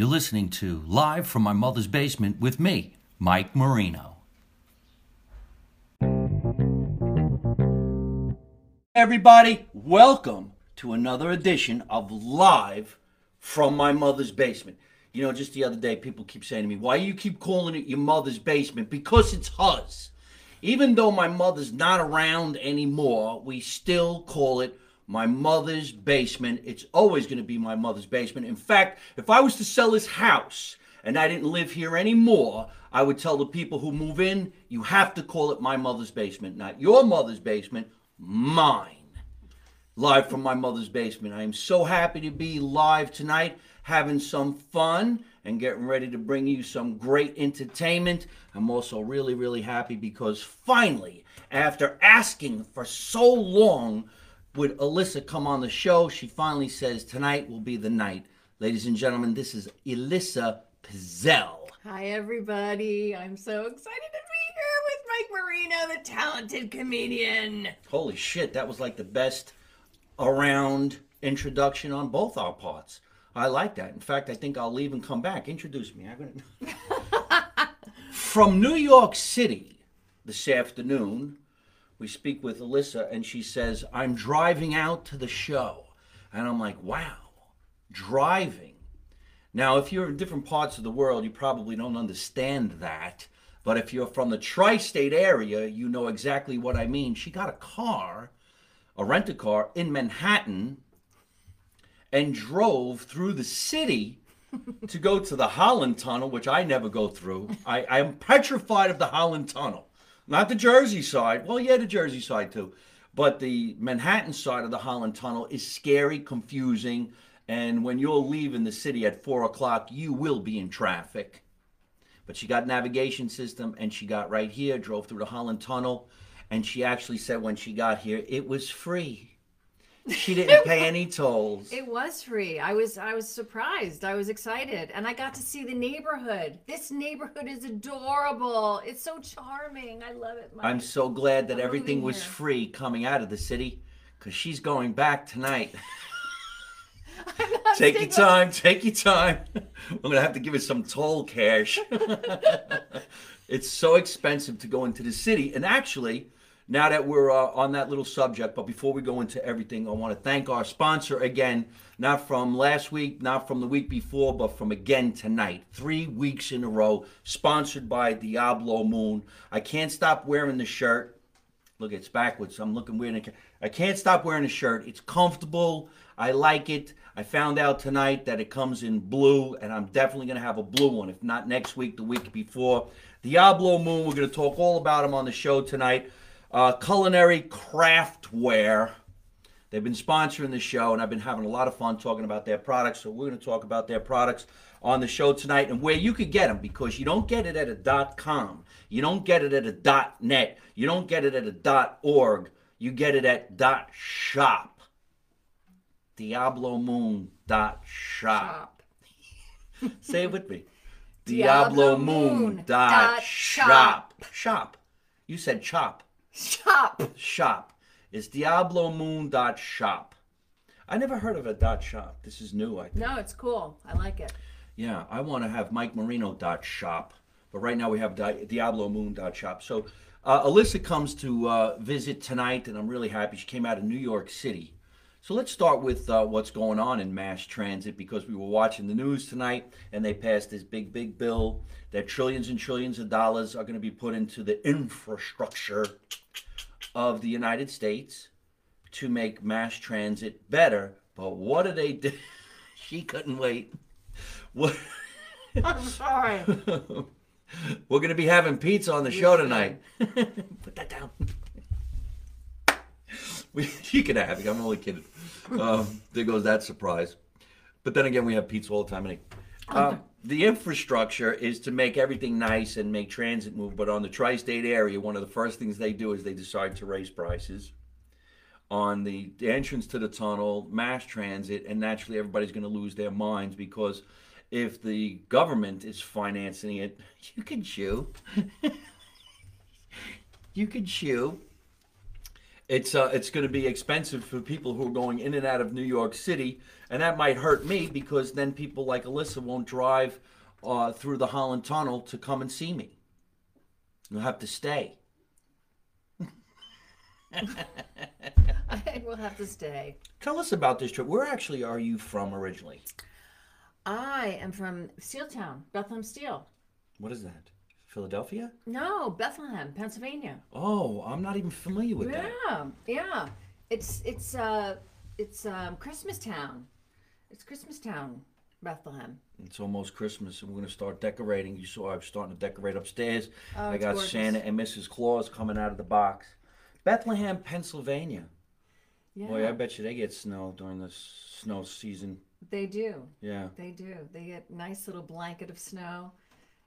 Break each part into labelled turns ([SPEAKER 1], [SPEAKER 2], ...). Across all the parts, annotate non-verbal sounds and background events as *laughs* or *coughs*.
[SPEAKER 1] You're listening to Live from My Mother's Basement with me, Mike Marino. Everybody, welcome to another edition of Live from My Mother's Basement. You know, just the other day, people keep saying to me, Why do you keep calling it your mother's basement? Because it's hers. Even though my mother's not around anymore, we still call it my mother's basement. It's always going to be my mother's basement. In fact, if I was to sell this house and I didn't live here anymore, I would tell the people who move in, you have to call it my mother's basement, not your mother's basement, mine. Live from my mother's basement. I am so happy to be live tonight, having some fun and getting ready to bring you some great entertainment. I'm also really, really happy because finally, after asking for so long, would Elissa come on the show? She finally says tonight will be the night. Ladies and gentlemen, this is Elissa Piszel.
[SPEAKER 2] Hi, everybody. I'm so excited to be here with Mike Marino, the talented comedian.
[SPEAKER 1] Holy shit, that was like the best around introduction on both our parts. I like that. In fact, I think I'll leave and come back. Introduce me. I'm gonna... *laughs* From New York City this afternoon, we speak with Elissa, and she says, I'm driving out to the show. And I'm like, wow, driving. Now, if you're in different parts of the world, you probably don't understand that. But if you're from the tri state area, you know exactly what I mean. She got a car, a rent a car in Manhattan, and drove through the city to go to the Holland Tunnel, which I never go through. I, I'm petrified of the Holland Tunnel. Not the Jersey side. Well, yeah, the Jersey side too. But the Manhattan side of the Holland Tunnel is scary, confusing, and when you're leaving the city at four o'clock, you will be in traffic. But she got navigation system, and she got right here, drove through the Holland Tunnel, and she actually said when she got here, it was free. She didn't *laughs* pay any tolls.
[SPEAKER 2] It was free. I was I was surprised. I was excited, and I got to see the neighborhood. This neighborhood is adorable. It's so charming. I love it. Mike.
[SPEAKER 1] I'm so glad that
[SPEAKER 2] I'm
[SPEAKER 1] everything was
[SPEAKER 2] here.
[SPEAKER 1] free coming out of the city because she's going back tonight. *laughs* Take your time, take your time. *laughs* I'm gonna have to give it some toll cash. it's so expensive to go into the city, and actually, now that we're uh, on that little subject, but before we go into everything, I want to thank our sponsor again. Not from last week, not from the week before, but from again tonight. Three weeks in a row, sponsored by Diablo Moon. I can't stop wearing the shirt. Look, it's backwards. I'm looking weird. I can't stop wearing the shirt. It's comfortable. I like it. I found out tonight that it comes in blue, and I'm definitely going to have a blue one. If not next week, the week before. Diablo Moon, we're going to talk all about them on the show tonight. Uh, culinary craftware. They've been sponsoring the show, and I've been having a lot of fun talking about their products. So we're going to talk about their products on the show tonight and where you could get them because you don't get it at a dot com, you don't get it at a dot net, you don't get it at a dot org, you get it at dot shop. Diablo Moon dot shop.
[SPEAKER 2] Shop. *laughs*
[SPEAKER 1] Say it with me.
[SPEAKER 2] Diablo
[SPEAKER 1] Moon dot shop. Shop. You said chop.
[SPEAKER 2] Shop.
[SPEAKER 1] Shop. It's Diablo Moon dot shop. I never heard of a dot shop. This is new, I think.
[SPEAKER 2] No, it's cool. I like it.
[SPEAKER 1] Yeah, I want to have Mike Marino dot shop, but right now we have Di- Diablo Moon dot shop. So uh, Elissa comes to uh, visit tonight, and I'm really happy. She came out of New York City. So let's start with uh, what's going on in mass transit because we were watching the news tonight, and they passed this big, big bill that trillions and trillions of dollars are going to be put into the infrastructure of the United States to make mass transit better. But what do they do? *laughs* she couldn't wait. What? *laughs*
[SPEAKER 2] I'm sorry. *laughs*
[SPEAKER 1] We're going to be having pizza on the show tonight. Put that down. We, *laughs* you can have it. I'm only kidding. Um, there goes that surprise. But then again, we have pizza all the time. Um, the infrastructure is to make everything nice and make transit move. But on the tri-state area, one of the first things they do is they decide to raise prices on the, the entrance to the tunnel, mass transit, and naturally everybody's going to lose their minds because if the government is financing it, *laughs* you can chew. *laughs* you can chew. It's uh, it's going to be expensive for people who are going in and out of New York City, and that might hurt me because then people like Elissa won't drive uh, through the Holland Tunnel to come and see me. You'll have to stay. *laughs*
[SPEAKER 2] I will have to stay.
[SPEAKER 1] Tell us about this trip. Where actually are you from originally?
[SPEAKER 2] I am from Steeltown, Bethlehem Steel.
[SPEAKER 1] What is that? Philadelphia?
[SPEAKER 2] No, Bethlehem, Pennsylvania.
[SPEAKER 1] Oh, I'm not even familiar with that.
[SPEAKER 2] Yeah, yeah. It's it's uh it's um Christmas Town. It's Christmas Town, Bethlehem.
[SPEAKER 1] It's almost Christmas, and we're going to start decorating. You saw I'm starting to decorate upstairs.
[SPEAKER 2] Oh,
[SPEAKER 1] I got
[SPEAKER 2] gorgeous.
[SPEAKER 1] Santa and Mrs. Claus coming out of the box. Bethlehem, Pennsylvania.
[SPEAKER 2] Yeah,
[SPEAKER 1] Boy, I bet you they get snow during the snow season.
[SPEAKER 2] they do.
[SPEAKER 1] Yeah.
[SPEAKER 2] They do. They get nice little blanket of snow.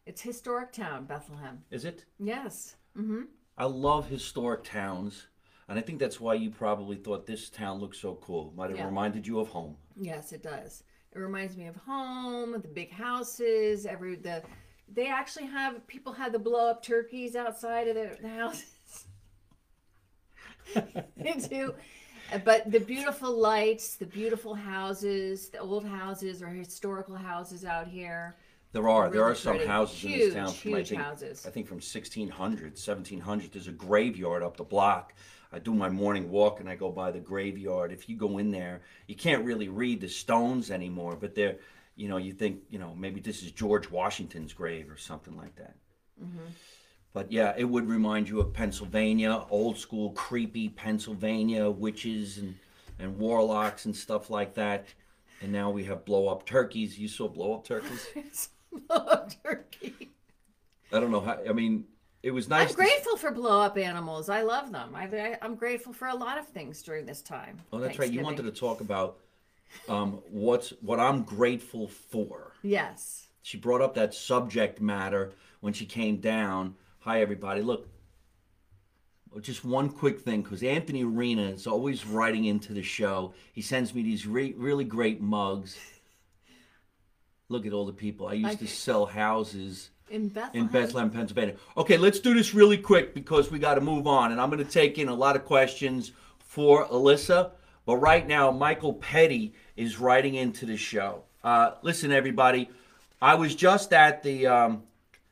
[SPEAKER 2] It's historic town, Bethlehem.
[SPEAKER 1] Is it?
[SPEAKER 2] Yes. Mm-hmm.
[SPEAKER 1] I love historic towns, and I think that's why you probably thought this town looked so cool. Might have
[SPEAKER 2] Yeah.
[SPEAKER 1] reminded you of home.
[SPEAKER 2] Yes, it does. It reminds me of home, the big houses, every the they actually have people have the blow up turkeys outside of their the houses. *laughs* they do. But the beautiful lights, the beautiful houses, the old houses or historical houses out here.
[SPEAKER 1] There are there are some houses in this town from I
[SPEAKER 2] huge
[SPEAKER 1] think
[SPEAKER 2] houses.
[SPEAKER 1] I think from 1600, 1700. There's a graveyard up the block. I do my morning walk and I go by the graveyard. If you go in there, you can't really read the stones anymore, but they're you know you think you know maybe this is George Washington's grave or something like that. Mm-hmm. But yeah, it would remind you of Pennsylvania, old school, creepy Pennsylvania, witches and, and warlocks and stuff like that. And now we have blow up turkeys. You saw blow up turkeys? *laughs* *laughs*
[SPEAKER 2] blow up turkey.
[SPEAKER 1] I don't know how. I mean, it was nice.
[SPEAKER 2] I'm
[SPEAKER 1] to-
[SPEAKER 2] grateful for blow up animals. I love them. I, I, I'm grateful for a lot of things during this time.
[SPEAKER 1] oh, that's right. You wanted to talk about um, what's what I'm grateful for.
[SPEAKER 2] Yes.
[SPEAKER 1] She brought up that subject matter when she came down. Hi, everybody. Look, just one quick thing, because Anthony Arena is always writing into the show. He sends me these re- really great mugs. Look at all the people. I used
[SPEAKER 2] I-
[SPEAKER 1] to sell houses
[SPEAKER 2] In Bethlehem.
[SPEAKER 1] in Bethlehem, Pennsylvania. Okay, let's do this really quick because we got to move on, and I'm going to take in a lot of questions for Alyssa. But right now, Michael Petty is writing into the show. Uh, listen, everybody, I was just at the um,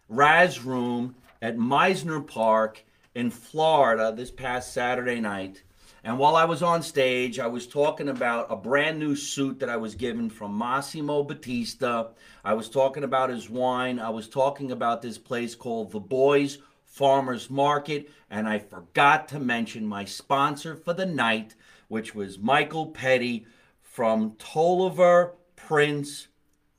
[SPEAKER 1] Raz Room at Mizner Park in Florida this past Saturday night. And while I was on stage, I was talking about a brand new suit that I was given from Massimo Battista. I was talking about his wine. I was talking about this place called The Boys Farmers Market. And I forgot to mention my sponsor for the night, which was Michael Petty from Tolliver Prince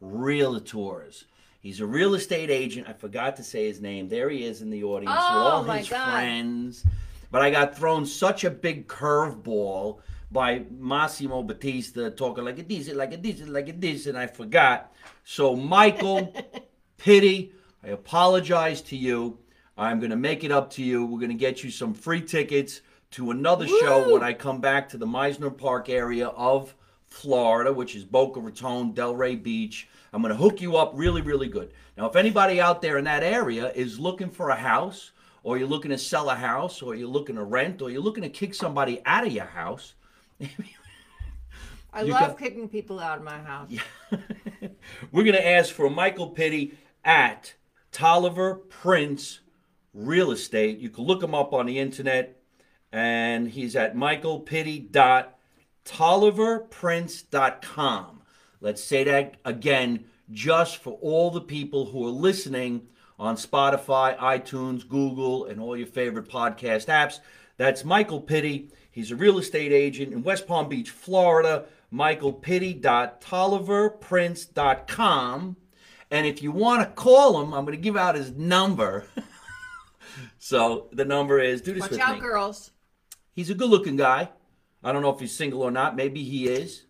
[SPEAKER 1] Realtors. He's a real estate agent. I forgot to say his name. There he is in the audience with
[SPEAKER 2] Oh,
[SPEAKER 1] all
[SPEAKER 2] my
[SPEAKER 1] his
[SPEAKER 2] God.
[SPEAKER 1] friends. But I got thrown such a big curveball by Massimo Battista talking like a this, like a this, like a and I forgot. So, Michael, *laughs* pity, I apologize to you. I'm going to make it up to you. We're going to get you some free tickets to another show when I come back to the Mizner Park area of Florida, which is Boca Raton, Delray Beach. I'm going to hook you up really, really good. Now, if anybody out there in that area is looking for a house, or you're looking to sell a house, or you're looking to rent, or you're looking to kick somebody out of your house, *laughs*
[SPEAKER 2] I
[SPEAKER 1] You
[SPEAKER 2] love
[SPEAKER 1] got-
[SPEAKER 2] kicking people out of my house. *laughs*
[SPEAKER 1] we're going to ask for Michael Pitty at Tolliver Prince Real Estate. You can look him up on the internet, and he's at michaelpitty.tolliverprince.com. Let's say that again, just for all the people who are listening on Spotify, iTunes, Google, and all your favorite podcast apps. That's Michael Pitty. He's a real estate agent in West Palm Beach, Florida. michaelpitty.tolliverprince.com. And if you want to call him, I'm going to give out his number. *laughs* so the number is do this
[SPEAKER 2] Watch
[SPEAKER 1] with
[SPEAKER 2] out,
[SPEAKER 1] me.
[SPEAKER 2] girls.
[SPEAKER 1] He's a good-looking guy. I don't know if he's single or not. Maybe he is.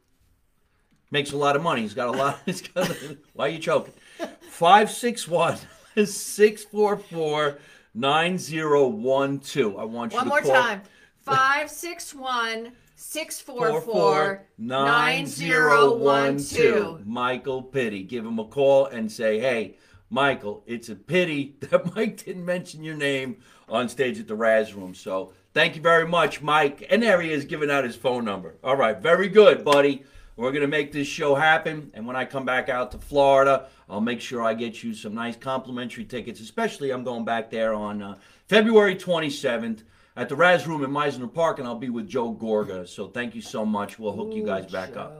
[SPEAKER 1] Makes a lot of money. He's got a lot. *laughs* Got, why are you choking? *laughs* 561 644 9012. I want you
[SPEAKER 2] One
[SPEAKER 1] to
[SPEAKER 2] more
[SPEAKER 1] call.
[SPEAKER 2] time. 561 644 9012.
[SPEAKER 1] Michael Pitty. Give him a call and say, hey, Michael, it's a pity *laughs* that Mike didn't mention your name on stage at the Raz Room. So Thank you very much, Mike. And there he is giving out his phone number. All right, very good, buddy. We're going to make this show happen. And when I come back out to Florida, I'll make sure I get you some nice complimentary tickets. Especially, I'm going back there on uh, February 27th at the Raz Room in Mizner Park, and I'll be with Joe Gorga. So thank you so much. We'll hook you guys back up.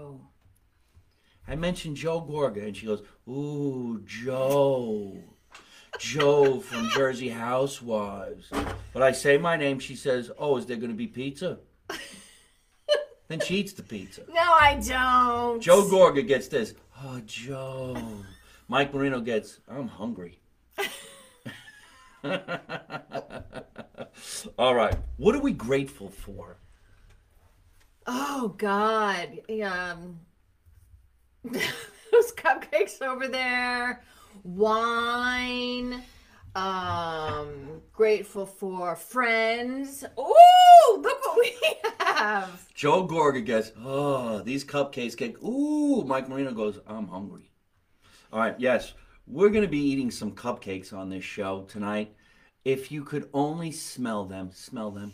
[SPEAKER 1] I mentioned Joe Gorga, and she goes, Ooh, Joe. Joe from Jersey Housewives. But I say my name, she says, Oh, is there going to be pizza? Then she eats the pizza.
[SPEAKER 2] No, I don't.
[SPEAKER 1] Joe Gorga gets this. Oh, Joe. Mike Marino gets, I'm hungry. *laughs* All right. What are we grateful for?
[SPEAKER 2] Oh God. Um *laughs* those cupcakes over there. Wine. Um grateful for friends. Ooh, look what we have.
[SPEAKER 1] Joe Gorga gets, oh, these cupcakes get, ooh. Mike Marino goes, I'm hungry. All right, yes, we're going to be eating some cupcakes on this show tonight. If you could only smell them, smell them.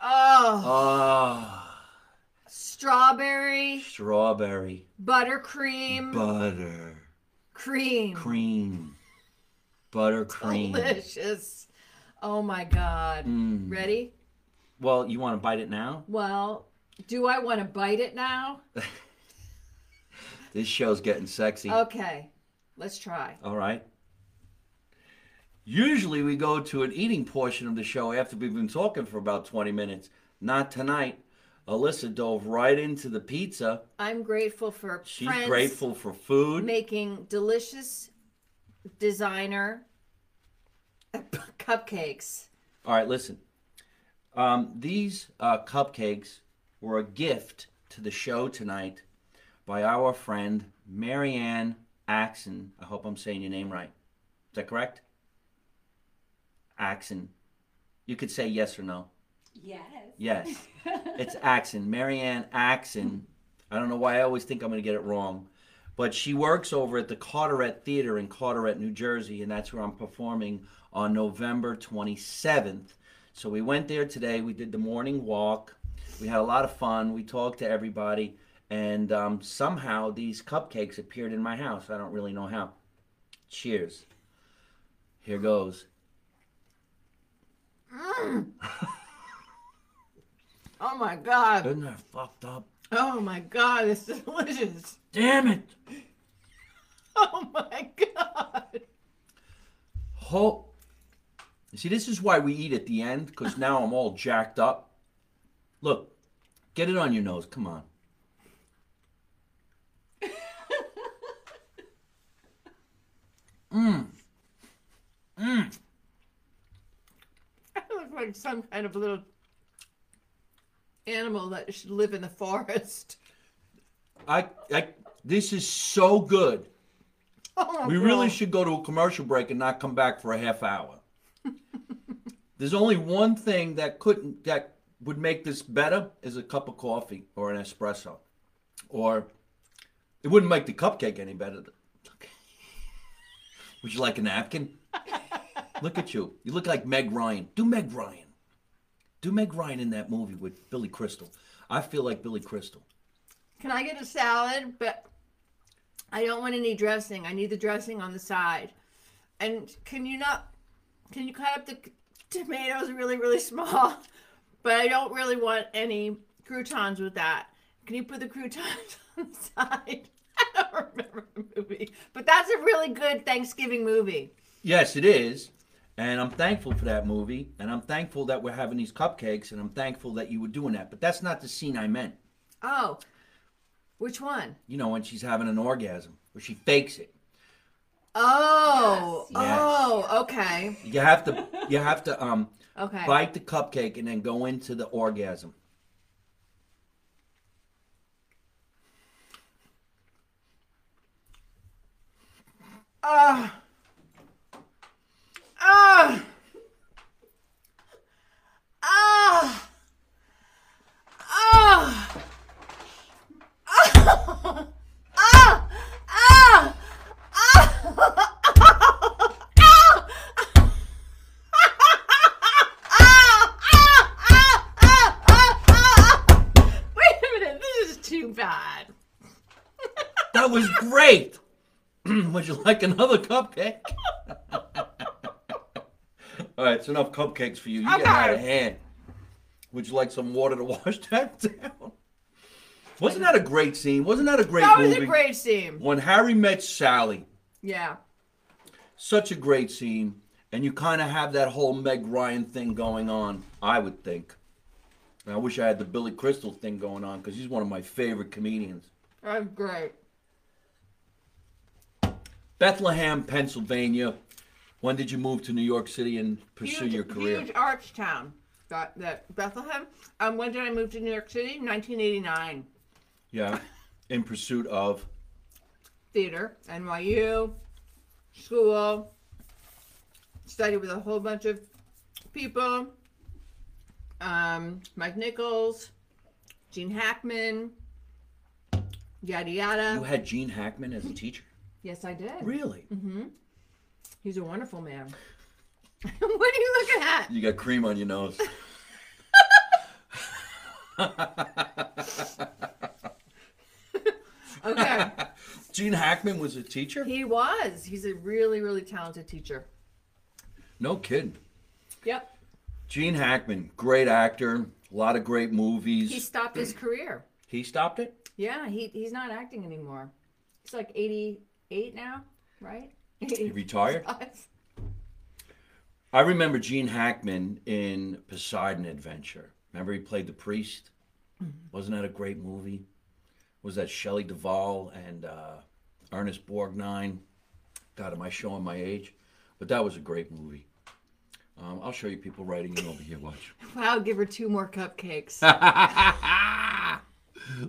[SPEAKER 2] Oh,
[SPEAKER 1] Ah,
[SPEAKER 2] strawberry,
[SPEAKER 1] strawberry,
[SPEAKER 2] buttercream,
[SPEAKER 1] butter,
[SPEAKER 2] cream.
[SPEAKER 1] cream, buttercream.
[SPEAKER 2] Delicious. Oh my God.
[SPEAKER 1] Mm.
[SPEAKER 2] Ready?
[SPEAKER 1] Well, you want to bite it now?
[SPEAKER 2] Well, do I want to bite it now? *laughs*
[SPEAKER 1] This show's getting sexy.
[SPEAKER 2] Okay, let's try.
[SPEAKER 1] All right. Usually we go to an eating portion of the show after we've been talking for about 20 minutes. Not tonight. Elissa dove right into the pizza.
[SPEAKER 2] I'm grateful for
[SPEAKER 1] She's grateful for food.
[SPEAKER 2] making delicious designer cupcakes.
[SPEAKER 1] All right, listen. Um, these uh, cupcakes were a gift to the show tonight by our friend Marianne Axon. I hope I'm saying your name right. Is that correct? Axon. You could say yes or no.
[SPEAKER 3] Yes.
[SPEAKER 1] Yes. *laughs* it's Axon. Marianne Axon. I don't know why I always think I'm going to get it wrong. But she works over at the Carteret Theater in Carteret, New Jersey, and that's where I'm performing on November 27th. So we went there today. We did the morning walk. We had a lot of fun. We talked to everybody. And um, somehow these cupcakes appeared in my house. I don't really know how. Cheers. Here goes. *laughs*
[SPEAKER 2] Oh my god.
[SPEAKER 1] Isn't that fucked up?
[SPEAKER 2] Oh my god, it's delicious.
[SPEAKER 1] Damn it!
[SPEAKER 2] Oh my god.
[SPEAKER 1] Ho- See, this is why we eat at the end, because now I'm all jacked up. Look, get it on your nose. Come on. Mmm. *laughs* Mmm.
[SPEAKER 2] I look like some kind of little animal that should live in the forest.
[SPEAKER 1] I, I, this is so good. *laughs*
[SPEAKER 2] Oh,
[SPEAKER 1] We really should go to a commercial break and not come back for a half hour. *laughs* There's only one thing that couldn't that would make this better is a cup of coffee or an espresso, or it wouldn't make the cupcake any better. *laughs* Would you like a napkin? Look at you. You look like Meg Ryan. Do Meg Ryan. Do Meg Ryan in that movie with Billy Crystal. I feel like Billy Crystal.
[SPEAKER 2] Can I get a salad? But I don't want any dressing. I need the dressing on the side. And can you not? Can you cut up the tomatoes really, really *laughs* small? But I don't really want any croutons with that. Can you put the croutons *laughs* on the side? *laughs* I don't remember the movie, but that's a really good Thanksgiving movie.
[SPEAKER 1] Yes, it is. And I'm thankful for that movie. And I'm thankful that we're having these cupcakes. And I'm thankful that you were doing that. But that's not the scene I meant.
[SPEAKER 2] Oh, which one?
[SPEAKER 1] You know, when she's having an orgasm, where she fakes it.
[SPEAKER 2] Oh,
[SPEAKER 1] Yes.
[SPEAKER 2] oh, okay,
[SPEAKER 1] You have to, you have to um,
[SPEAKER 2] okay.
[SPEAKER 1] bite the cupcake and then go into the orgasm.
[SPEAKER 2] Ah. Ah. Ah. Ah this is too bad.
[SPEAKER 1] that was great. *clears throat* Would you like another cupcake? *laughs* All right, it's enough cupcakes for you. You're okay. getting out of hand. Would you like some water to wash *laughs* that down? Wasn't that a great scene? Wasn't that a great scene?
[SPEAKER 2] That was
[SPEAKER 1] movie?
[SPEAKER 2] a great scene.
[SPEAKER 1] when Harry met Sally,
[SPEAKER 2] Yeah.
[SPEAKER 1] such a great scene, and you kind of have that whole Meg Ryan thing going on. I would think. And I wish I had the Billy Crystal thing going on because he's one of my favorite comedians.
[SPEAKER 2] That was great.
[SPEAKER 1] Bethlehem, Pennsylvania. When did you move to New York City and pursue
[SPEAKER 2] huge,
[SPEAKER 1] your career?
[SPEAKER 2] Huge arch town. That, that Bethlehem. Um, when did I move to New York City? 1989.
[SPEAKER 1] Yeah, in pursuit of.
[SPEAKER 2] Theater, NYU, school. Studied with a whole bunch of people. Um, Mike Nichols, Gene Hackman, yada yada.
[SPEAKER 1] You had Gene Hackman as a teacher.
[SPEAKER 2] yes, I did.
[SPEAKER 1] Really? Mm-hmm.
[SPEAKER 2] He's a wonderful man. *laughs* what are you looking at?
[SPEAKER 1] You got cream on your nose. *laughs*
[SPEAKER 2] Okay. *laughs*
[SPEAKER 1] Gene Hackman was a teacher?
[SPEAKER 2] he was. He's a really, really talented teacher.
[SPEAKER 1] No kidding.
[SPEAKER 2] Yep.
[SPEAKER 1] Gene Hackman, great actor, a lot of great movies.
[SPEAKER 2] He stopped his career.
[SPEAKER 1] He stopped it?
[SPEAKER 2] Yeah, he, he's not acting anymore. He's like 88 now, right?
[SPEAKER 1] He retired? I remember Gene Hackman in Poseidon Adventure. Remember he played the priest? Mm-hmm. Wasn't that a great movie? Was that Shelley Duvall and uh, Ernest Borgnine? God, am I showing my age? But that was a great movie. Um, I'll show you people writing in over here. Watch. *laughs*
[SPEAKER 2] Wow, give her two more cupcakes. *laughs*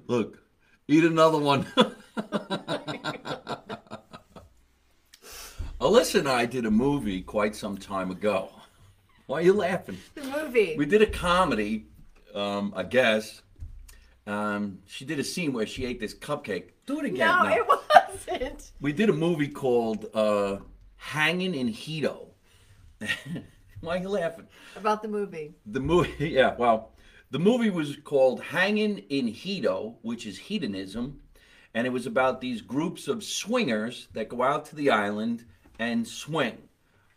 [SPEAKER 1] Look, eat another one. *laughs* Elissa and I did a movie quite some time ago. Why are you laughing?
[SPEAKER 2] the movie.
[SPEAKER 1] We did a comedy, um, I guess. Um, she did a scene where she ate this cupcake. Do it again.
[SPEAKER 2] no,
[SPEAKER 1] now.
[SPEAKER 2] it wasn't.
[SPEAKER 1] We did a movie called uh, Hanging in Hedo. *laughs* Why are you laughing?
[SPEAKER 2] About the movie.
[SPEAKER 1] The movie, *laughs* yeah, well, the movie was called Hanging in Hedo, which is hedonism, and it was about these groups of swingers that go out to the island and swing.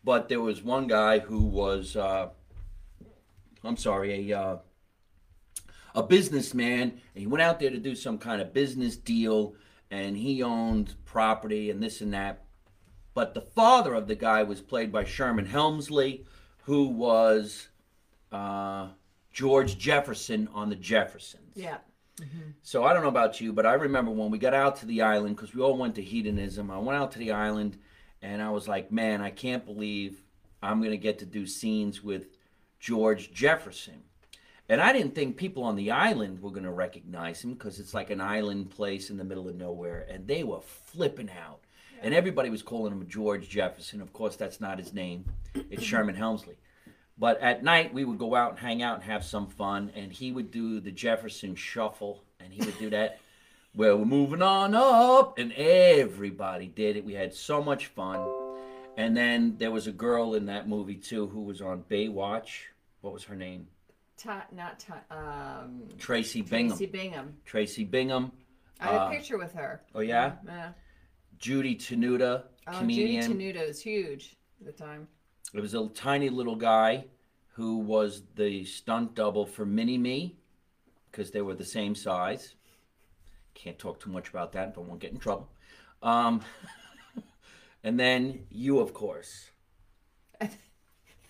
[SPEAKER 1] But there was one guy who was, uh, I'm sorry, a uh, a businessman, and he went out there to do some kind of business deal, and he owned property and this and that. But the father of the guy was played by Sherman Hemsley, who was uh, George Jefferson on the Jeffersons.
[SPEAKER 2] Yeah.
[SPEAKER 1] So I don't know about you, but I remember when we got out to the island because we all went to hedonism. I went out to the island, and I was like, man, I can't believe I'm gonna get to do scenes with George Jefferson. And I didn't think people on the island were gonna recognize him because it's like an island place in the middle of nowhere, and they were flipping out. And everybody was calling him George Jefferson. Of course, that's not his name. It's *clears throat* Sherman Hemsley. But at night, we would go out and hang out and have some fun. And he would do the Jefferson Shuffle, and he would do that. *laughs* well, we're moving on up, and everybody did it. We had so much fun. And then there was a girl in that movie too who was on Baywatch. What was her name?
[SPEAKER 2] Ta- not ta- um,
[SPEAKER 1] Tracy Bingham.
[SPEAKER 2] Tracy Bingham.
[SPEAKER 1] Tracy Bingham.
[SPEAKER 2] I had
[SPEAKER 1] Uh,
[SPEAKER 2] a picture with her.
[SPEAKER 1] Oh yeah,
[SPEAKER 2] Yeah.
[SPEAKER 1] Judy Tenuta,
[SPEAKER 2] Oh,
[SPEAKER 1] comedian.
[SPEAKER 2] Judy Tenuta is huge at the time.
[SPEAKER 1] It was a tiny little guy who was the stunt double for Mini Me because they were the same size. Can't talk too much about that, but won't get in trouble. Um, *laughs* and then you, of course.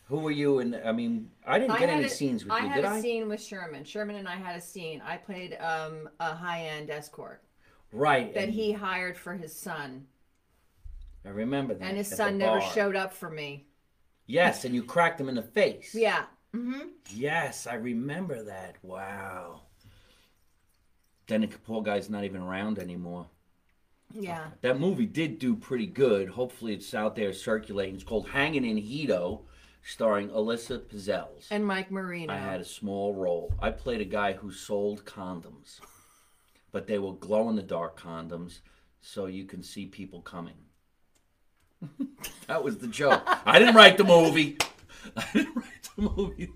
[SPEAKER 1] Who were you? And I mean, I didn't get any
[SPEAKER 2] a-
[SPEAKER 1] scenes with you, did
[SPEAKER 2] I
[SPEAKER 1] you,
[SPEAKER 2] had
[SPEAKER 1] did
[SPEAKER 2] a
[SPEAKER 1] I?
[SPEAKER 2] scene with Sherman. Sherman and I had a scene. I played um, a high-end escort
[SPEAKER 1] Right.
[SPEAKER 2] that he hired for his son,
[SPEAKER 1] I remember that.
[SPEAKER 2] and his son never showed up for me.
[SPEAKER 1] Yes, and you cracked him in the face. *laughs*
[SPEAKER 2] Yeah. hmm
[SPEAKER 1] Yes, I remember that. Wow. Then the poor guy's not even around anymore.
[SPEAKER 2] Yeah.
[SPEAKER 1] That movie did do pretty good. Hopefully, it's out there circulating. It's called Hanging in Hedo, starring Elissa Piszels.
[SPEAKER 2] And Mike Marino.
[SPEAKER 1] I had a small role. I played a guy who sold condoms, but they were glow in the dark condoms, so you can see people coming. *laughs* that was the joke. I didn't write the movie. *laughs* I didn't write the movie.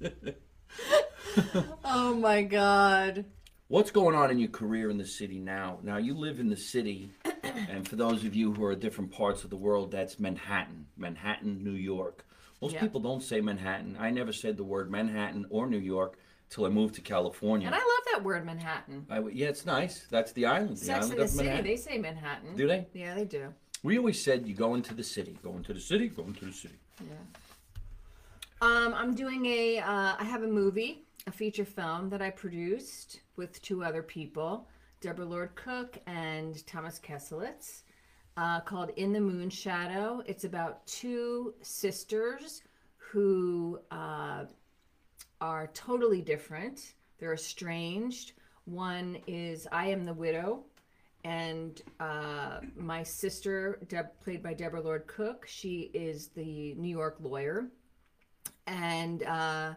[SPEAKER 1] *laughs*
[SPEAKER 2] oh my God.
[SPEAKER 1] What's going on in your career in the city now? Now you live in the city. and for those of you who are different parts of the world, that's Manhattan, Manhattan, New York. Most
[SPEAKER 2] Yeah.
[SPEAKER 1] people don't say Manhattan. I never said the word Manhattan or New York till I moved to California.
[SPEAKER 2] And I love that word, Manhattan.
[SPEAKER 1] I yeah, it's nice. That's the island. The
[SPEAKER 2] Sex
[SPEAKER 1] island
[SPEAKER 2] the
[SPEAKER 1] of
[SPEAKER 2] City,
[SPEAKER 1] Manhattan.
[SPEAKER 2] they say Manhattan.
[SPEAKER 1] Do they?
[SPEAKER 2] Yeah, they do.
[SPEAKER 1] We always said you go into the city, go into the city, go into the city.
[SPEAKER 2] Yeah. Um, I'm doing a. Uh, I have a movie, a feature film that I produced with two other people, Deborah Lord Cook and Thomas Kesselitz, uh, called "In the Moon Shadow." It's about two sisters who uh, are totally different. They're estranged. One is I am the widow, and uh, my sister, Deb, played by Deborah Lord Cook, she is the New York lawyer, and uh,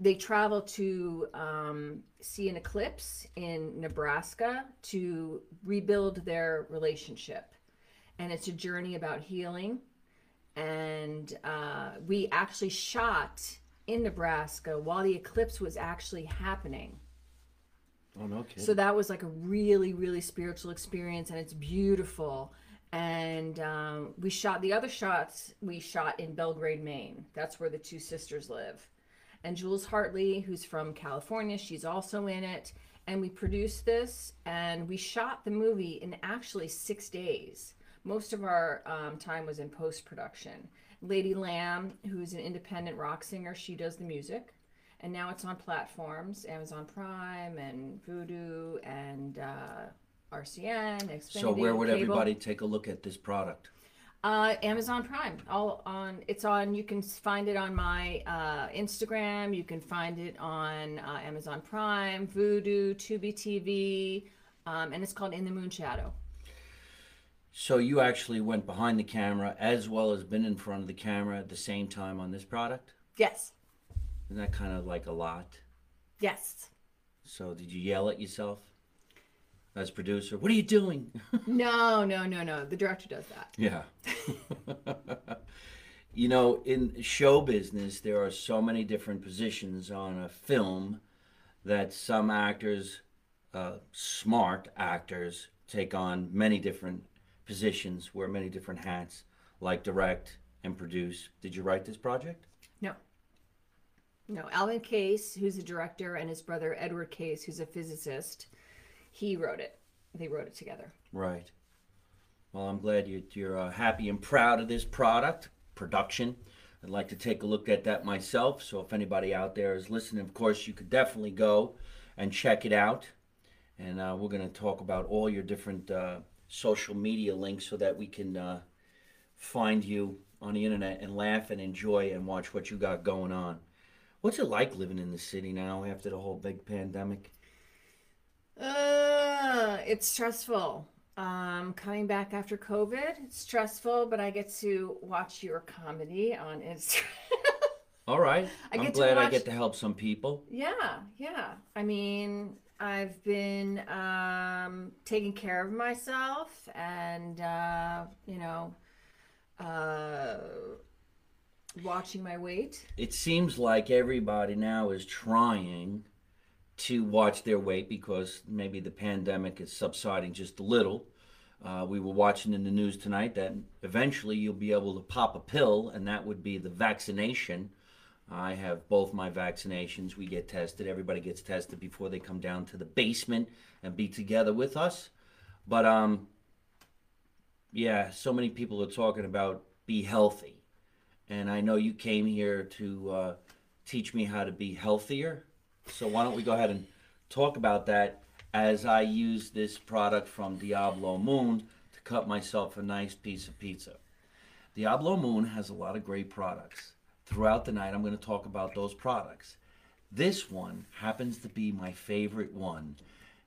[SPEAKER 2] they travel to um, see an eclipse in Nebraska to rebuild their relationship, and it's a journey about healing. And uh, we actually shot in Nebraska while the eclipse was actually happening.
[SPEAKER 1] Oh no kidding.
[SPEAKER 2] So that was like a really, really spiritual experience, and it's beautiful. And um, we shot the other shots. We shot in Belgrade, Maine. That's where the two sisters live. And Jules Hartley, who's from California, she's also in it. And we produced this, and we shot the movie in actually six days. Most of our um, time was in post production. Lady Lamb, who's an independent rock singer, she does the music and now it's on platforms Amazon Prime and Vudu and uh, RCN. Xfinity,
[SPEAKER 1] so where would
[SPEAKER 2] cable.
[SPEAKER 1] everybody take a look at this product?
[SPEAKER 2] Uh, Amazon Prime. All on. It's on. You can find it on my uh, Instagram. You can find it on uh, Amazon Prime, Vudu, Tubi TV, um, and it's called In the Moon Shadow.
[SPEAKER 1] So you actually went behind the camera as well as been in front of the camera at the same time on this product?
[SPEAKER 2] Yes.
[SPEAKER 1] Isn't that kind of like a lot?
[SPEAKER 2] Yes.
[SPEAKER 1] So did you yell at yourself as producer? What are you doing? *laughs*
[SPEAKER 2] No, no, no, no. The director does that.
[SPEAKER 1] yeah. *laughs* you know, in show business, there are so many different positions on a film that some actors, uh, smart actors, take on many different positions, wear many different hats, like direct and produce. Did you write this project?
[SPEAKER 2] No. No, Alvin Case, who's a director, and his brother Edward Case, who's a physicist, he wrote it. They wrote it together.
[SPEAKER 1] Right. Well, I'm glad you, you're uh, happy and proud of this product production. I'd like to take a look at that myself. So if anybody out there is listening, of course, you could definitely go and check it out. And uh, we're going to talk about all your different uh, social media links so that we can uh, find you on the internet and laugh and enjoy and watch what you got going on. What's it like living in the city now after the whole big pandemic?
[SPEAKER 2] Uh, it's stressful. Um, coming back after COVID, it's stressful, but I get to watch your comedy on *laughs* Instagram.
[SPEAKER 1] All right.
[SPEAKER 2] I to
[SPEAKER 1] glad I get to help some people.
[SPEAKER 2] yeah, yeah. I mean, I've been um, taking care of myself and, uh, you know, uh, watching my weight.
[SPEAKER 1] it seems like everybody now is trying to watch their weight because maybe the pandemic is subsiding just a little. Uh, we were watching in the news tonight that eventually you'll be able to pop a pill, and that would be the vaccination. I have both my vaccinations. We get tested. Everybody gets tested before they come down to the basement and be together with us. But um, yeah, so many people are talking about be healthy and I know you came here to uh, teach me how to be healthier. So why don't we go ahead and talk about that as I use this product from Diablo Moon to cut myself a nice piece of pizza. Diablo Moon has a lot of great products. Throughout the night, I'm going to talk about those products. This one happens to be my favorite one.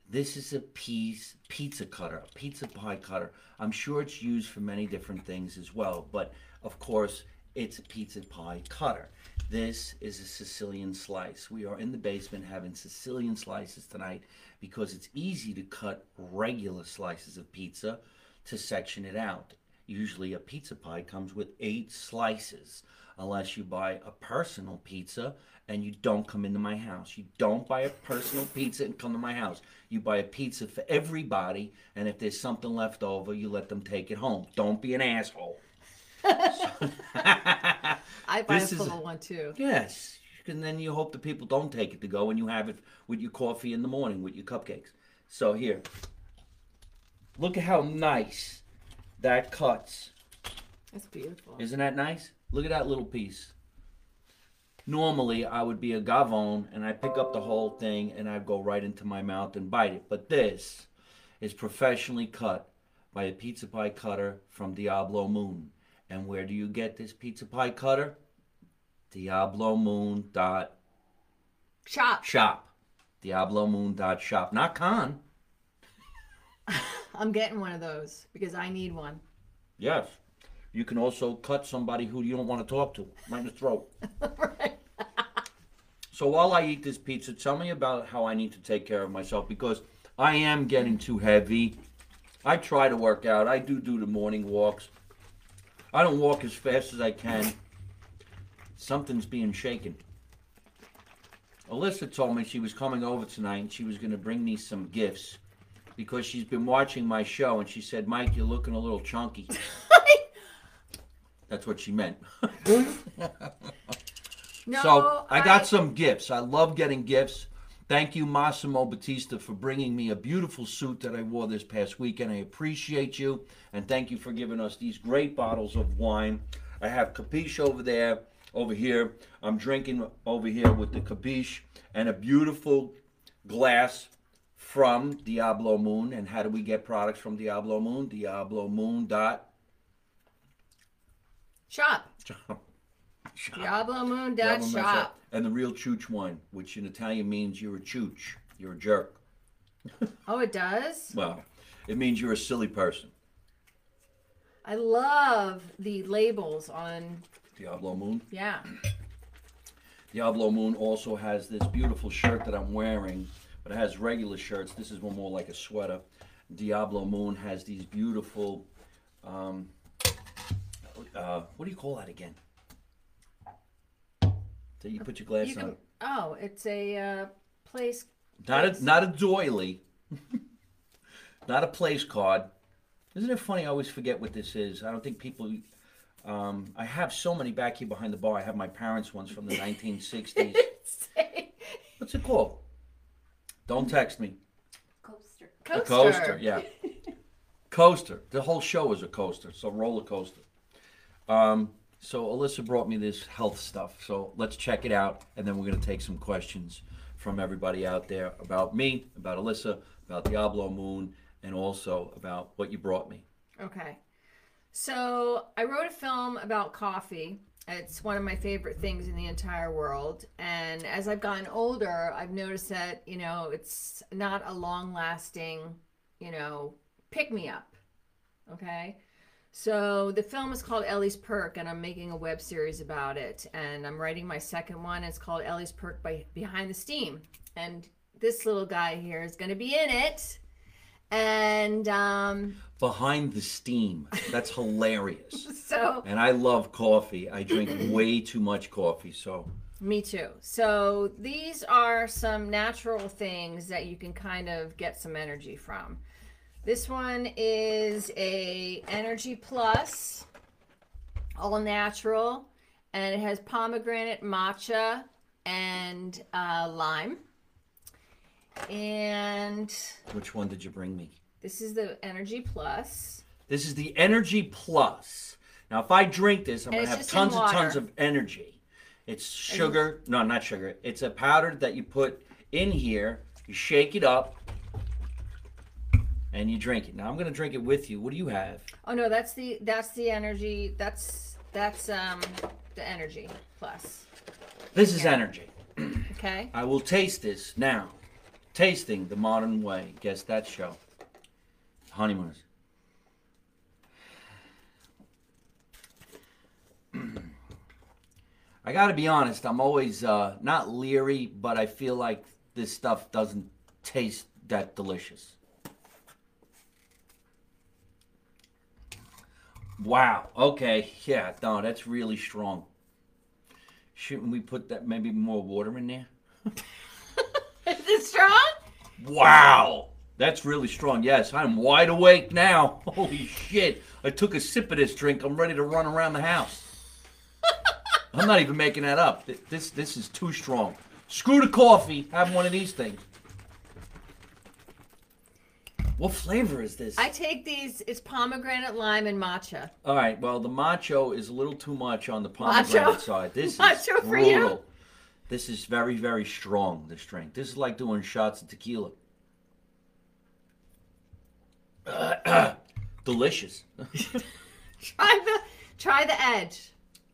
[SPEAKER 1] This is a piece pizza cutter, a pizza pie cutter. I'm sure it's used for many different things as well, but of course, it's a pizza pie cutter. This is a Sicilian slice. We are in the basement having Sicilian slices tonight because it's easy to cut regular slices of pizza to section it out. Usually, a pizza pie comes with eight slices unless you buy a personal pizza and you don't come into my house. You don't buy a personal pizza and come to my house. You buy a pizza for everybody, and if there's something left over, you let them take it home. Don't be an asshole. *laughs*
[SPEAKER 2] I buy a
[SPEAKER 1] is-
[SPEAKER 2] full one too.
[SPEAKER 1] Yes. And then you hope the people don't take it to go and you have it with your coffee in the morning with your cupcakes. So here. Look at how nice that cuts.
[SPEAKER 2] That's beautiful.
[SPEAKER 1] Isn't that nice? Look at that little piece. Normally, I would be a gavone and I'd pick up the whole thing and I'd go right into my mouth and bite it. But this is professionally cut by a pizza pie cutter from Diablo Moon. And where do you get this pizza pie cutter? Diablo Moon dot
[SPEAKER 2] Shop.
[SPEAKER 1] shop. Diablo Moon dot shop. Not con. *laughs*
[SPEAKER 2] I'm getting one of those because I need one.
[SPEAKER 1] Yes. You can also cut somebody who you don't want to talk to right in the throat. *laughs*
[SPEAKER 2] right. *laughs*
[SPEAKER 1] So while I eat this pizza, tell me about how I need to take care of myself because I am getting too heavy. I try to work out. I do do the morning walks. I don't walk as fast as I can. Something's being shaken. Elissa told me she was coming over tonight and she was going to bring me some gifts because she's been watching my show and she said, Mike, you're looking a little chunky. *laughs* That's what she meant. *laughs*
[SPEAKER 2] No,
[SPEAKER 1] So I got some gifts. I love getting gifts. Thank you, Massimo Batista, for bringing me a beautiful suit that I wore this past weekend. I appreciate you, and thank you for giving us these great bottles of wine. I have Capiche over there, over here. I'm drinking over here with the Capiche and a beautiful glass from Diablo Moon. And how do we get products from Diablo Moon? Diablo Moon dot.
[SPEAKER 2] Shop.
[SPEAKER 1] shop.
[SPEAKER 2] Diablo Moon dot
[SPEAKER 1] 'em
[SPEAKER 2] shop.
[SPEAKER 1] And the real chooch wine, which in Italian means you're a chooch. You're a jerk. *laughs*
[SPEAKER 2] Oh, it does.
[SPEAKER 1] Well, it means you're a silly person.
[SPEAKER 2] I love the labels on.
[SPEAKER 1] Diablo Moon.
[SPEAKER 2] Yeah. *clears throat*
[SPEAKER 1] Diablo Moon also has this beautiful shirt that I'm wearing, but it has regular shirts. This is one more like a sweater. Diablo Moon has these beautiful, um, uh, what do you call that again? That you put your glass
[SPEAKER 2] You
[SPEAKER 1] on.
[SPEAKER 2] can. Oh, it's a uh, place.
[SPEAKER 1] Not
[SPEAKER 2] Yes.
[SPEAKER 1] a not a doily. *laughs* not a place card. Isn't it funny? I always forget what this is. I don't think people. Um, I have so many back here behind the bar. I have my parents' ones from the 1960s. *laughs* What's it called? Don't text me.
[SPEAKER 3] Coaster.
[SPEAKER 2] coaster.
[SPEAKER 1] A coaster, yeah. coaster. The whole show is a coaster, so roller coaster. Um, so Elissa brought me this health stuff. So let's check it out, and then we're gonna take some questions from everybody out there about me, about Alyssa, about Diablo Moon, and also about what you brought me.
[SPEAKER 2] Okay. So I wrote a film about coffee. It's one of my favorite things in the entire world. And as I've gotten older, I've noticed that, you know, it's not a long lasting, you know, pick me up. Okay. So the film is called Ellie's Perk, and I'm making a web series about it. And I'm writing my second one. It's called Ellie's Perk by Behind the Steam. And this little guy here is going to be in it. And um,
[SPEAKER 1] Behind the steam. That's *laughs* hilarious.
[SPEAKER 2] so
[SPEAKER 1] And I love coffee. I drink *clears throat* way too much coffee, so
[SPEAKER 2] Me too. So these are some natural things that you can kind of get some energy from. This one is a Energy Plus, all natural, and it has pomegranate, matcha, and uh, lime. And
[SPEAKER 1] which one did you bring me?
[SPEAKER 2] this is the Energy Plus.
[SPEAKER 1] This is the Energy Plus. Now, if I drink this, I'm
[SPEAKER 2] And
[SPEAKER 1] going to
[SPEAKER 2] it's
[SPEAKER 1] have
[SPEAKER 2] just in
[SPEAKER 1] tons and tons of energy. It's sugar. No, not sugar. It's a powder that you put in here. You shake it up, and you drink it. Now, I'm going to drink it with you. What do you have?
[SPEAKER 2] Oh no, that's the that's the Energy. That's that's um the Energy Plus.
[SPEAKER 1] This is energy. *clears throat*
[SPEAKER 2] Okay.
[SPEAKER 1] I will taste this now. Tasting the modern way. Guess that show. Honeymooners. *clears throat* I got to be honest. I'm always uh, not leery, but I feel like this stuff doesn't taste that delicious. Wow. Okay. Yeah. No, that's really strong. Shouldn't we put that maybe more water in there? *laughs*
[SPEAKER 2] Is it strong?
[SPEAKER 1] Wow, that's really strong. Yes, I'm wide awake now. *laughs* Holy shit! I took a sip of this drink. I'm ready to run around the house. *laughs* I'm not even making that up. This this is too strong. Screw the coffee. Have one of these things. What flavor is this?
[SPEAKER 2] I take these. It's pomegranate, lime, and matcha.
[SPEAKER 1] All right. Well, the macho is a little too much on the pomegranate
[SPEAKER 2] Macho?
[SPEAKER 1] side. This
[SPEAKER 2] Macho
[SPEAKER 1] is
[SPEAKER 2] for you?
[SPEAKER 1] brutal. This is very, very strong. This drink. This is like doing shots of tequila. *coughs* Delicious. *laughs*
[SPEAKER 2] Try the try the edge.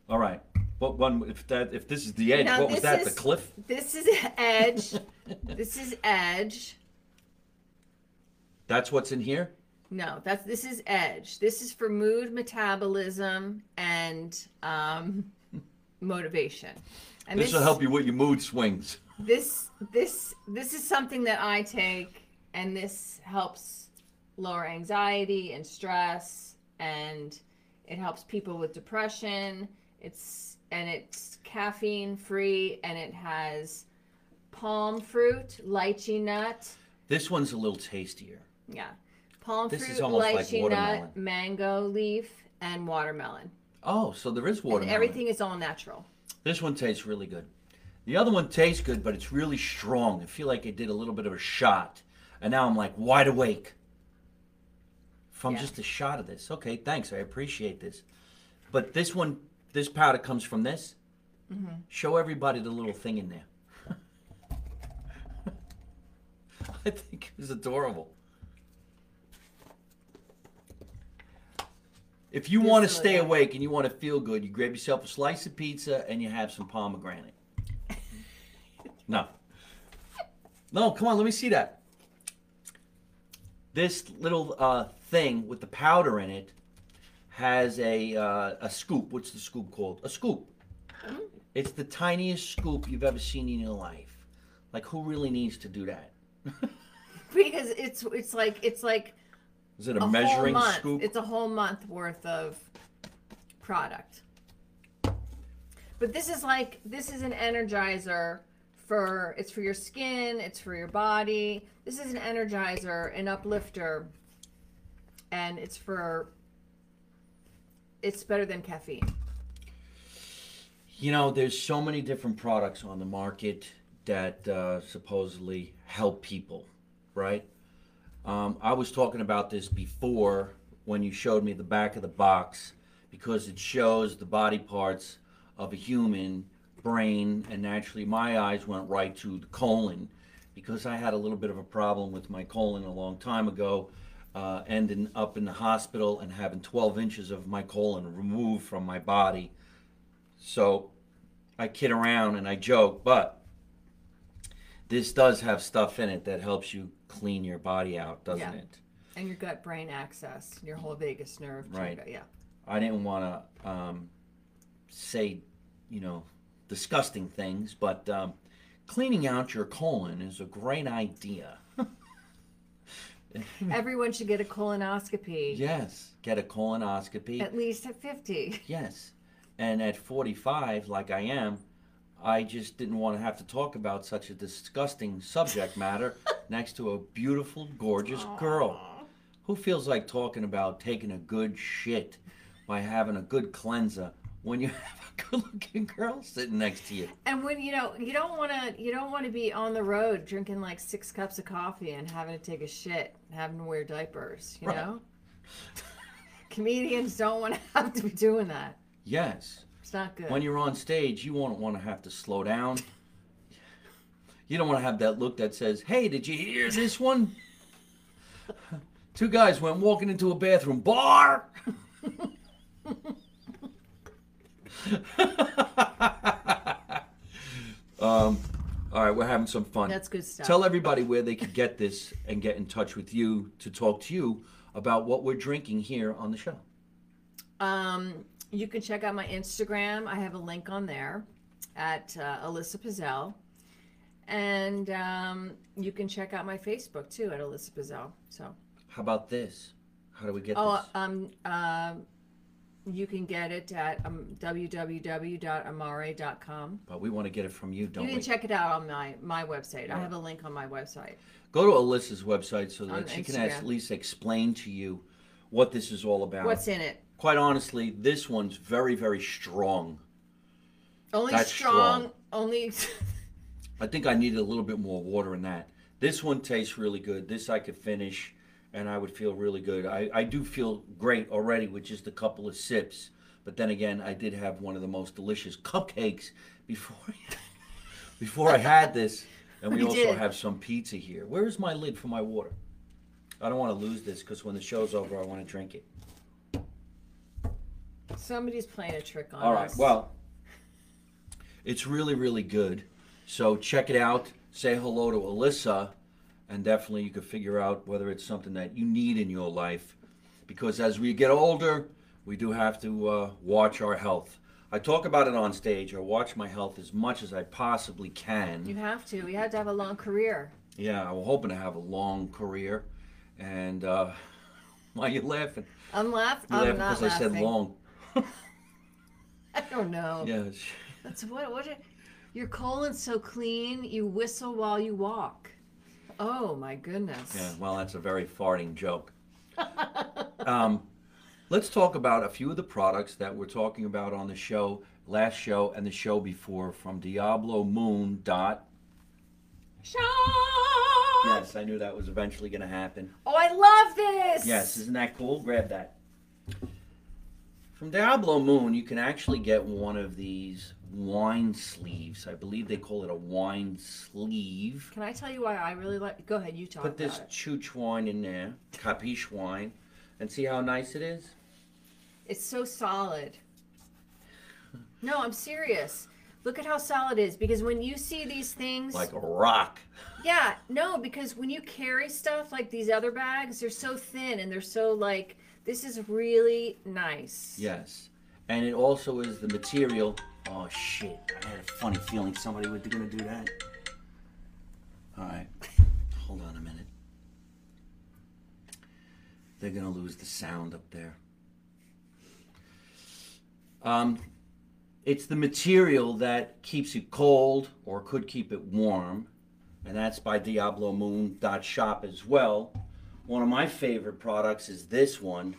[SPEAKER 1] All right. What one? If that, if this is the edge,
[SPEAKER 2] Now,
[SPEAKER 1] what was
[SPEAKER 2] this
[SPEAKER 1] that?
[SPEAKER 2] is-
[SPEAKER 1] The cliff?
[SPEAKER 2] This is edge. this is edge.
[SPEAKER 1] That's what's in here.
[SPEAKER 2] No, that's this is edge. This is for mood, metabolism, and um, motivation. And
[SPEAKER 1] This will help you with your mood swings.
[SPEAKER 2] This this this is something that I take, and this helps lower anxiety and stress, and it helps people with depression. It's and it's caffeine free, and it has palm fruit, lychee nut.
[SPEAKER 1] This one's a little tastier.
[SPEAKER 2] Yeah. Palm
[SPEAKER 1] This
[SPEAKER 2] fruit,
[SPEAKER 1] is almost like
[SPEAKER 2] lychee
[SPEAKER 1] watermelon.
[SPEAKER 2] nut, mango leaf, and watermelon.
[SPEAKER 1] Oh, so there is water.
[SPEAKER 2] And everything is all natural.
[SPEAKER 1] This one tastes really good. The other one tastes good, but it's really strong. I feel like I did a little bit of a shot, and now I'm like wide awake from
[SPEAKER 2] Yeah.
[SPEAKER 1] just a shot of this. Okay, thanks. I appreciate this. But this one, this powder comes from this. Mm-hmm. Show everybody the little thing in there. *laughs* I think it was adorable. If you want to stay awake and you want to feel good, you grab yourself a slice of pizza and you have some pomegranate. *laughs* No. No, come on, let me see that. This little uh, thing with the powder in it has a uh, a scoop. What's the scoop called? A scoop. It's the tiniest scoop you've ever seen in your life. Like, who really needs to do that? *laughs*
[SPEAKER 2] Because it's it's like it's like
[SPEAKER 1] Is it a,
[SPEAKER 2] a
[SPEAKER 1] measuring
[SPEAKER 2] month.
[SPEAKER 1] scoop?
[SPEAKER 2] It's a whole month worth of product. But this is like this is an energizer for it's for your skin, it's for your body. This is an energizer, an uplifter, and it's for it's better than caffeine.
[SPEAKER 1] You know, there's so many different products on the market that uh, supposedly help people, right? Um, I was talking about this before when you showed me the back of the box because it shows the body parts of a human brain, and naturally my eyes went right to the colon because I had a little bit of a problem with my colon a long time ago, uh, ending up in the hospital and having 12 inches of my colon removed from my body. So I kid around and I joke, but this does have stuff in it that helps you clean your body out, doesn't
[SPEAKER 2] Yeah.
[SPEAKER 1] it?
[SPEAKER 2] And your gut brain axis, your whole vagus nerve.
[SPEAKER 1] Right.
[SPEAKER 2] Yeah.
[SPEAKER 1] I didn't want to um, say, you know, disgusting things, but um, cleaning out your colon is a great idea. *laughs*
[SPEAKER 2] Everyone should get a colonoscopy.
[SPEAKER 1] Yes, get a colonoscopy.
[SPEAKER 2] At least at 50.
[SPEAKER 1] Yes. And at 45, like I am, I just didn't want to have to talk about such a disgusting subject matter *laughs* next to a beautiful, gorgeous girl. Who feels like talking about taking a good shit by having a good cleanser when you *laughs* have a good looking girl sitting next to you?
[SPEAKER 2] And when you know you don't want to, you don't want to be on the road drinking like six cups of coffee and having to take a shit, having to wear diapers. You
[SPEAKER 1] Right.
[SPEAKER 2] know, comedians don't want to *laughs* have to be doing that.
[SPEAKER 1] Yes.
[SPEAKER 2] It's not good.
[SPEAKER 1] When you're on stage, you won't want to have to slow down. You don't want to have that look that says, Hey, did you hear this one? Two guys went walking into a bathroom bar. *laughs* um, all right, we're having some fun.
[SPEAKER 2] That's good stuff.
[SPEAKER 1] Tell everybody where they could get this and get in touch with you to talk to you about what we're drinking here on the show.
[SPEAKER 2] Um, you can check out my Instagram. I have a link on there at uh, Elissa Piszel. And um, you can check out my Facebook too at Elissa Piszel. So,
[SPEAKER 1] How about this? How do we get
[SPEAKER 2] oh,
[SPEAKER 1] this?
[SPEAKER 2] um, uh, You can get it at um, www.amare.com.
[SPEAKER 1] But we want to get it from you, don't we?
[SPEAKER 2] You can
[SPEAKER 1] we?
[SPEAKER 2] check it out on my, my website. I have a link on my website.
[SPEAKER 1] Go to Elissa's website so
[SPEAKER 2] On
[SPEAKER 1] that she can at least explain to you what this is all about.
[SPEAKER 2] What's in it?
[SPEAKER 1] Quite honestly, this one's very, very strong.
[SPEAKER 2] Only
[SPEAKER 1] That's
[SPEAKER 2] strong,
[SPEAKER 1] strong.
[SPEAKER 2] only. *laughs*
[SPEAKER 1] I think I needed a little bit more water in that. This one tastes really good. This I could finish, and I would feel really good. I, I do feel great already with just a couple of sips. But then again, I did have one of the most delicious cupcakes *laughs* before before I had this, and we
[SPEAKER 2] You
[SPEAKER 1] also
[SPEAKER 2] did.
[SPEAKER 1] have some pizza here. Where is my lid for my water? I don't want to lose this because when the show's over, I want to drink it.
[SPEAKER 2] Somebody's playing a trick on us.
[SPEAKER 1] All right. Well, it's really, really good. So check it out. Say hello to Elissa, and definitely you can figure out whether it's something that you need in your life. Because as we get older, we do have to uh, watch our health. I talk about it on stage. I watch my health as much as I possibly can.
[SPEAKER 2] you have to. You have to have a long career.
[SPEAKER 1] Yeah, I'm hoping to have a long career. And uh, *laughs* why are you laughing?
[SPEAKER 2] I'm laughing.
[SPEAKER 1] You're
[SPEAKER 2] I'm
[SPEAKER 1] laughing
[SPEAKER 2] not
[SPEAKER 1] because I
[SPEAKER 2] laughing.
[SPEAKER 1] said long. *laughs*
[SPEAKER 2] I don't know.
[SPEAKER 1] Yeah.
[SPEAKER 2] That's what. What? Your colon's so clean. You whistle while you walk. Oh my goodness.
[SPEAKER 1] Yeah, well, that's a very farting joke. *laughs* um, let's talk about a few of the products that we're talking about on the show, last show, and the show before from Diablo Moon. Dot.
[SPEAKER 2] Sean!
[SPEAKER 1] Yes, I knew that was eventually going to happen.
[SPEAKER 2] Oh, I love this.
[SPEAKER 1] Yes, isn't that cool? Grab that. From Diablo Moon, you can actually get one of these wine sleeves. I believe they call it a wine sleeve.
[SPEAKER 2] Can I tell you why I really like? Go ahead. You talk
[SPEAKER 1] Put this
[SPEAKER 2] about it.
[SPEAKER 1] chooch wine in there, capiche wine, and see how nice it is?
[SPEAKER 2] It's so solid. No, I'm serious. Look at how solid it is because when you see these things,
[SPEAKER 1] Like a rock.
[SPEAKER 2] yeah, no, because when you carry stuff like these other bags, they're so thin and they're so like this is really nice.
[SPEAKER 1] Yes. And it also is the material. Oh shit! I had a funny feeling somebody was gonna do that. All right, hold on a minute. They're gonna lose the sound up there. Um, it's the material that keeps you cold or could keep it warm, and that's by Diablo Moon Shop as well. One of my favorite products is this one.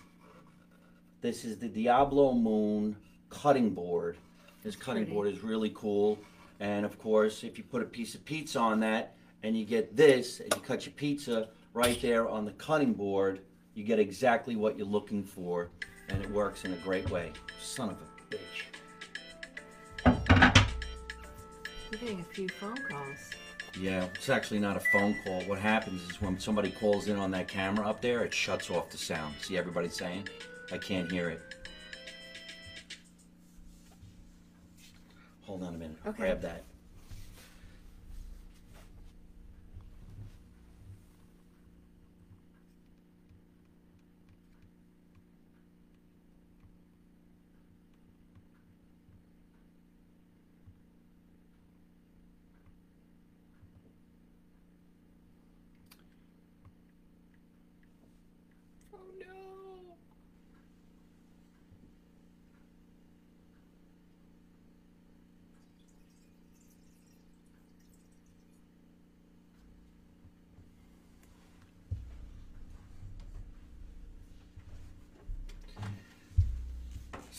[SPEAKER 1] This is the Diablo Moon cutting board. This cutting
[SPEAKER 2] Pretty.
[SPEAKER 1] board is really cool. And of course, if you put a piece of pizza on that and you get this and you cut your pizza right there on the cutting board, you get exactly what you're looking for. And it works in a great way. Son of a bitch.
[SPEAKER 2] You're getting a few phone calls.
[SPEAKER 1] Yeah, it's actually not a phone call. What happens is when somebody calls in on that camera up there, it shuts off the sound. See everybody saying? I can't hear it. Hold on a minute.
[SPEAKER 2] Okay.
[SPEAKER 1] Grab that.
[SPEAKER 2] Oh no.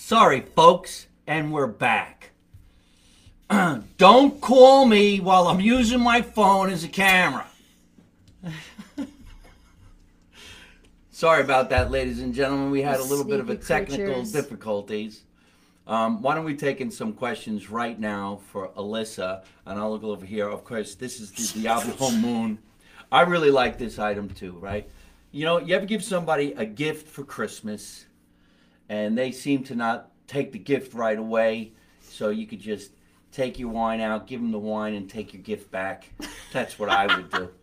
[SPEAKER 1] Sorry, folks, and we're back. *clears throat* Don't call me while I'm using my phone as a camera. *laughs* Sorry about that, ladies and gentlemen. We had a little bit of a technical
[SPEAKER 2] creatures.
[SPEAKER 1] difficulties. Um, why don't we take in some questions right now for Elissa? And I'll look over here. Of course, this is the Diablo *laughs* Moon. I really like this item too, right? You know, you ever give somebody a gift for Christmas and they seem to not take the gift right away, so you could just take your wine out, give them the wine, and take your gift back. That's what I would do. *laughs*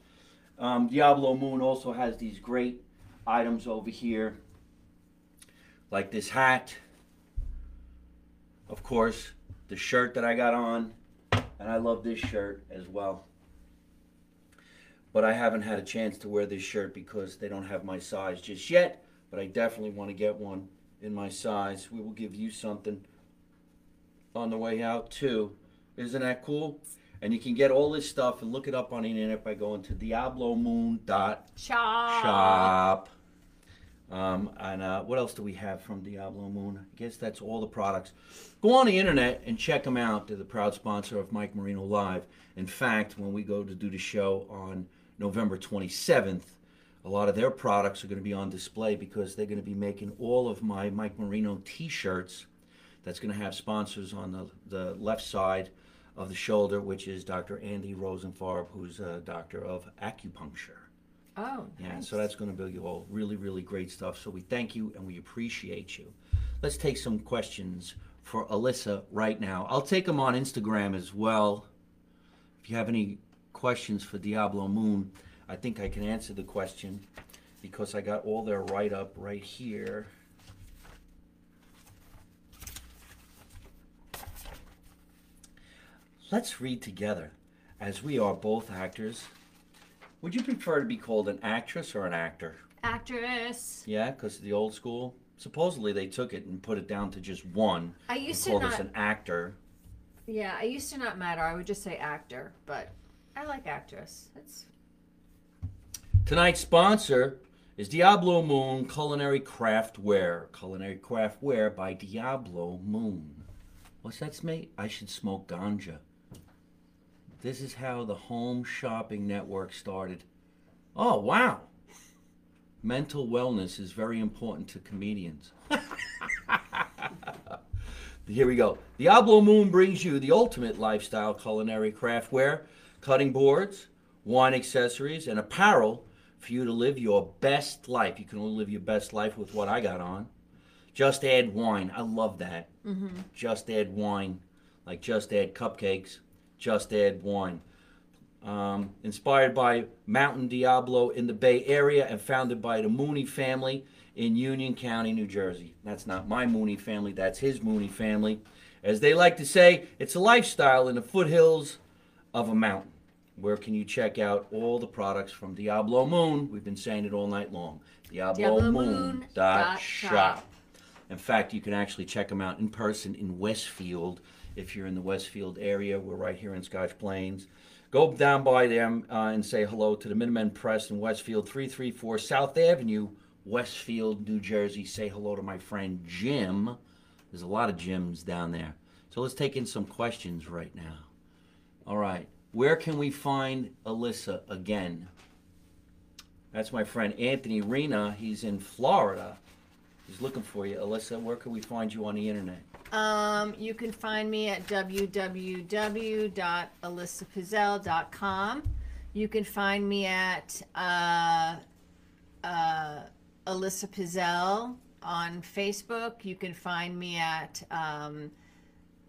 [SPEAKER 1] Um, Diablo Moon also has these great items over here, like this hat, of course, the shirt that I got on, and I love this shirt as well. But I haven't had a chance to wear this shirt because they don't have my size just yet, but I definitely want to get one in my size. We will give you something on the way out too. Isn't that cool? And you can get all this stuff and look it up on the internet by going to diablomoon.shop.
[SPEAKER 2] Chop.
[SPEAKER 1] Um, and uh, what else do we have from Diablo Moon? I guess that's all the products. Go on the internet and check them out. They're the proud sponsor of Mike Marino Live. In fact, when we go to do the show on November 27th, a lot of their products are going to be on display because they're going to be making all of my Mike Marino t-shirts. That's going to have sponsors on the, the left side of the shoulder, which is Dr. Andy Rosenfarb, who's a doctor of acupuncture.
[SPEAKER 2] Oh,
[SPEAKER 1] Yeah, so that's going to be all really, really great stuff. So we thank you and we appreciate you. Let's take some questions for Elissa right now. I'll take them on Instagram as well. If you have any questions for Diablo Moon, I think I can answer the question because I got all their write up right here. Let's read together, as we are both actors. Would you prefer to be called an actress or an actor?
[SPEAKER 2] actress.
[SPEAKER 1] Yeah, because the old school. Supposedly they took it and put it down to just one.
[SPEAKER 2] I used to
[SPEAKER 1] called us
[SPEAKER 2] not.
[SPEAKER 1] an actor.
[SPEAKER 2] Yeah, I used to not matter. I would just say actor, but I like actress. It's
[SPEAKER 1] Tonight's sponsor is Diablo Moon Culinary Craftware. Culinary Craftware by Diablo Moon. What's that, mate? I should smoke ganja. This is how the home shopping network started. Oh, wow. Mental wellness is very important to comedians. *laughs* Here we go. Diablo Moon brings you the ultimate lifestyle culinary craftware, cutting boards, wine accessories, and apparel for you to live your best life. You can only live your best life with what I got on. Just add wine. I love that. Just add wine. Like just add cupcakes. Just add wine. Um, inspired by Mountain Diablo in the Bay Area and founded by the Mooney family in Union County, New Jersey. That's not my Mooney family, that's his Mooney family. As they like to say, it's a lifestyle in the foothills of a mountain. Where can you check out all the products from Diablo Moon? We've been saying it all night long.
[SPEAKER 2] Diablomoon
[SPEAKER 1] Moon
[SPEAKER 2] dot
[SPEAKER 1] shop.
[SPEAKER 2] shop.
[SPEAKER 1] In fact, you can actually check them out in person in Westfield if you're in the Westfield area. We're right here in Scotch Plains. Go down by them uh, and say hello to the Minuteman Press in Westfield, 334 South Avenue, Westfield, New Jersey. Say hello to my friend Jim. There's a lot of Jims down there. So let's take in some questions right now. All right. Where can we find Elissa again? That's my friend Anthony Rena. He's in Florida. He's looking for you. Elissa, where can we find you on the internet?
[SPEAKER 2] Um, you can find me at www.elissapiszel.com. You can find me at uh, uh, Elissa Piszel on Facebook. You can find me at um,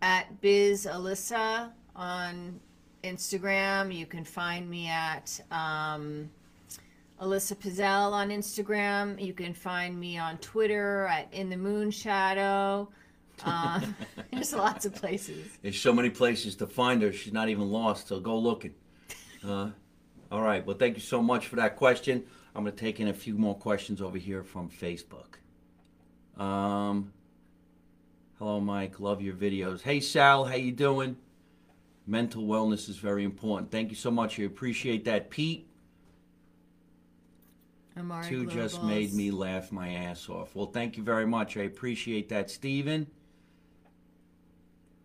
[SPEAKER 2] at Biz Elissa on Instagram. You can find me at um, Elissa Piszel on Instagram. You can find me on Twitter at In the Moon Shadow. Uh, *laughs* *laughs* there's lots of places.
[SPEAKER 1] There's so many places to find her. She's not even lost, so go looking. *laughs* Uh, all right. Well, thank you so much for that question. I'm going to take in a few more questions over here from Facebook. Um, hello, Mike. Love your videos. Hey, Sal. How you doing? Mental wellness is very important. Thank you so much. I appreciate that, Pete.
[SPEAKER 2] Amari
[SPEAKER 1] Two just made me laugh my ass off. Well, thank you very much. I appreciate that. Steven,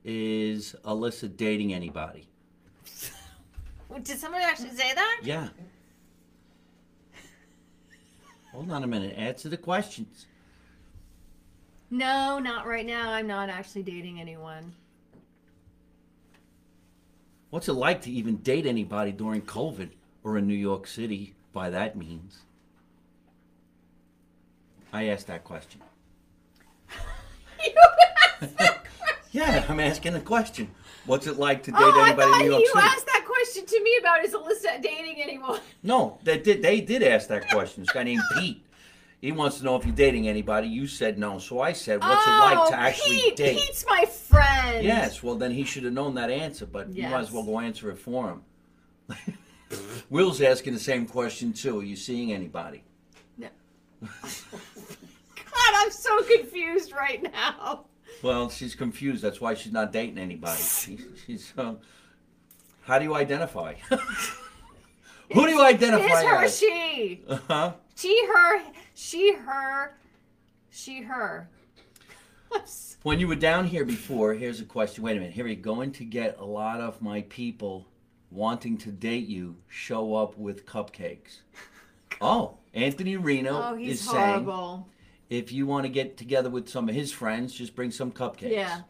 [SPEAKER 1] is Elissa dating anybody? *laughs*
[SPEAKER 2] Did somebody actually say that?
[SPEAKER 1] Yeah. Hold on a minute. Answer the questions.
[SPEAKER 2] No, not right now. I'm not actually dating anyone.
[SPEAKER 1] What's it like to even date anybody during COVID or in New York City by that means? I asked that question. *laughs* You asked that *laughs* question? Yeah, I'm asking a question. What's it like to oh, date
[SPEAKER 2] oh,
[SPEAKER 1] anybody in New York
[SPEAKER 2] you
[SPEAKER 1] City?
[SPEAKER 2] You asked that question to me about is Elissa dating anyone? *laughs*
[SPEAKER 1] No, they did. They did ask that question. This guy named Pete. He wants to know if you're dating anybody. You said no, so I said, "What's
[SPEAKER 2] oh,
[SPEAKER 1] it like oh, to actually
[SPEAKER 2] Pete,
[SPEAKER 1] date?"
[SPEAKER 2] Pete's my friend.
[SPEAKER 1] Yes. Well, then he should have known that answer, but you might as well go answer it for him. *laughs* Will's asking the same question too. Are you seeing anybody? No. *laughs*
[SPEAKER 2] God, I'm so confused right now.
[SPEAKER 1] Well, she's confused. That's why she's not dating anybody. She, she's. Um, how do you identify? *laughs* Who do you identify
[SPEAKER 2] It's her,
[SPEAKER 1] as?
[SPEAKER 2] she.
[SPEAKER 1] Uh huh?
[SPEAKER 2] She, her, she, her, she, her.
[SPEAKER 1] When you were down here before, here's a question. Wait a minute. Here, you're going to get a lot of my people wanting to date you show up with cupcakes. *laughs* Oh, Anthony Reno
[SPEAKER 2] Oh, he's
[SPEAKER 1] is saying if you want to get together with some of his friends, just bring some cupcakes.
[SPEAKER 2] Yeah.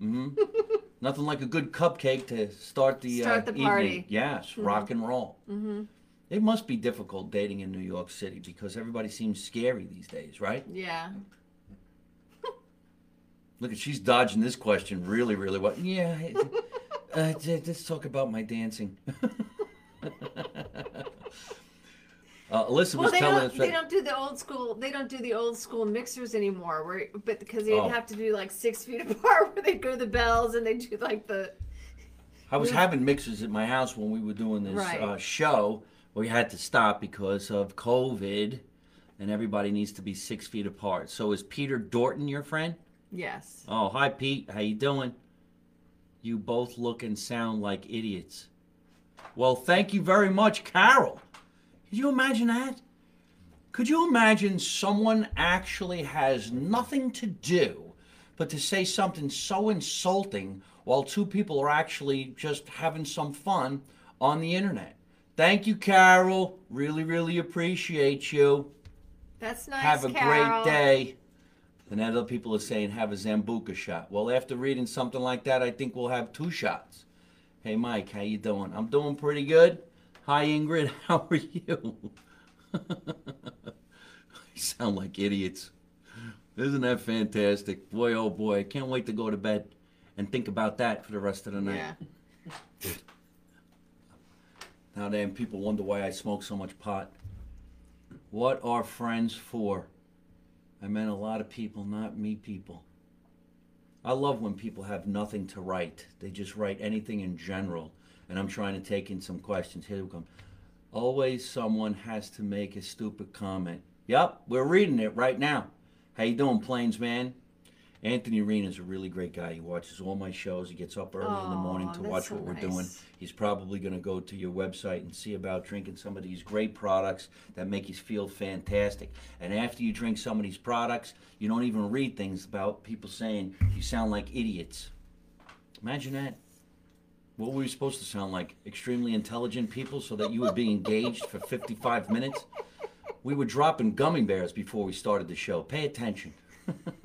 [SPEAKER 1] Mm-hmm. *laughs* Nothing like a good cupcake to start the
[SPEAKER 2] Start
[SPEAKER 1] uh,
[SPEAKER 2] the
[SPEAKER 1] evening.
[SPEAKER 2] party.
[SPEAKER 1] Yes, rock and roll.
[SPEAKER 2] Mm-hmm.
[SPEAKER 1] It must be difficult dating in New York City because everybody seems scary these days, right?
[SPEAKER 2] Yeah.
[SPEAKER 1] Look at she's dodging this question really, really well. Yeah, *laughs* uh, let's talk about my dancing. *laughs* uh, Elissa
[SPEAKER 2] Well,
[SPEAKER 1] was
[SPEAKER 2] they
[SPEAKER 1] telling
[SPEAKER 2] don't.
[SPEAKER 1] us
[SPEAKER 2] They don't do the old school. They don't do the old school mixers anymore. Where, but because they'd
[SPEAKER 1] Oh.
[SPEAKER 2] have to do like six feet *laughs* apart, where they go to the bells and they do like the.
[SPEAKER 1] I was having mixers at my house when we were doing this
[SPEAKER 2] Right.
[SPEAKER 1] uh, show. We had to stop because of COVID, and everybody needs to be six feet apart. So is Peter Dorton your friend?
[SPEAKER 2] Yes.
[SPEAKER 1] Oh, hi Pete. How you doing? You both look and sound like idiots. Well, thank you very much, Carol. Could you imagine that? Could you imagine someone actually has nothing to do but to say something so insulting while two people are actually just having some fun on the internet? Thank you, Carol. Really, really appreciate you.
[SPEAKER 2] That's nice.
[SPEAKER 1] Have a
[SPEAKER 2] Carol.
[SPEAKER 1] great day. And other people are saying have a Sambuca shot. Well, after reading something like that, I think we'll have two shots. Hey, Mike, how you doing? I'm doing pretty good. Hi, Ingrid. *laughs* How are you? *laughs* you sound like idiots. Isn't that fantastic? Boy, oh boy, I can't wait to go to bed and think about that for the rest of the night.
[SPEAKER 2] Yeah. *laughs*
[SPEAKER 1] Now then, people wonder why I smoke so much pot. What are friends for? I meant a lot of people, not me people. I love when people have nothing to write. They just write anything in general. And I'm trying to take in some questions. Here we come. Always someone has to make a stupid comment. Yep, we're reading it right now. How you doing, Plains man? Anthony Rena is a really great guy. He watches all my shows. He gets up early in the morning to watch
[SPEAKER 2] so
[SPEAKER 1] what we're doing. He's probably going to go to your website and see about drinking some of these great products that make you feel fantastic. And after you drink some of these products, you don't even read things about people saying you sound like idiots. Imagine that. What were we supposed to sound like? Extremely intelligent people so that you would be engaged for 55 minutes? We were dropping gummy bears before we started the show. Pay attention. *laughs*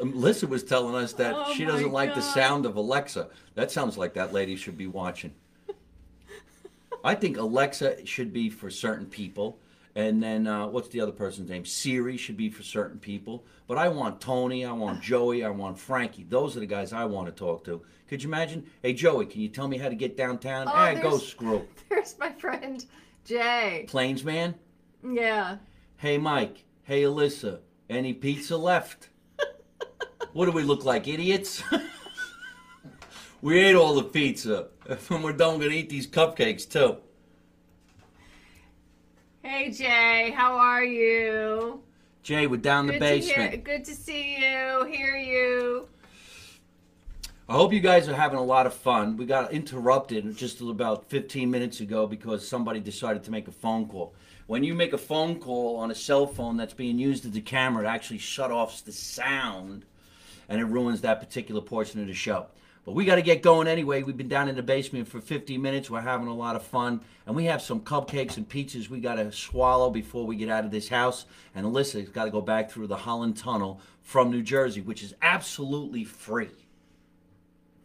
[SPEAKER 1] Elissa was telling us that
[SPEAKER 2] Oh
[SPEAKER 1] she doesn't like the sound of Alexa. That sounds like that lady should be watching. *laughs* I think Alexa should be for certain people. And then, uh, what's the other person's name? Siri should be for certain people. But I want Tony, I want *sighs* Joey, I want Frankie. Those are the guys I want to talk to. Could you imagine? Hey, Joey, can you tell me how to get downtown?
[SPEAKER 2] Oh,
[SPEAKER 1] ah, go screw. *laughs*
[SPEAKER 2] There's my friend Jay.
[SPEAKER 1] Plains man?
[SPEAKER 2] Yeah.
[SPEAKER 1] Hey, Mike. Hey, Elissa. Any pizza left? What do we look like, idiots? *laughs* we ate all the pizza. *laughs* When we're done, we're going to eat these cupcakes, too.
[SPEAKER 2] Hey Jay, how are you?
[SPEAKER 1] Jay, we're down the
[SPEAKER 2] Good to hear.
[SPEAKER 1] basement.
[SPEAKER 2] Good to see you. Hear you.
[SPEAKER 1] I hope you guys are having a lot of fun. We got interrupted just about 15 minutes ago because somebody decided to make a phone call. When you make a phone call on a cell phone that's being used as a camera, it actually shut off the sound and it ruins that particular portion of the show. But we got to get going anyway. We've been down in the basement for 50 minutes. We're having a lot of fun. And we have some cupcakes and pizzas we got to swallow before we get out of this house. And Elissa's got to go back through the Holland Tunnel from New Jersey, which is absolutely free.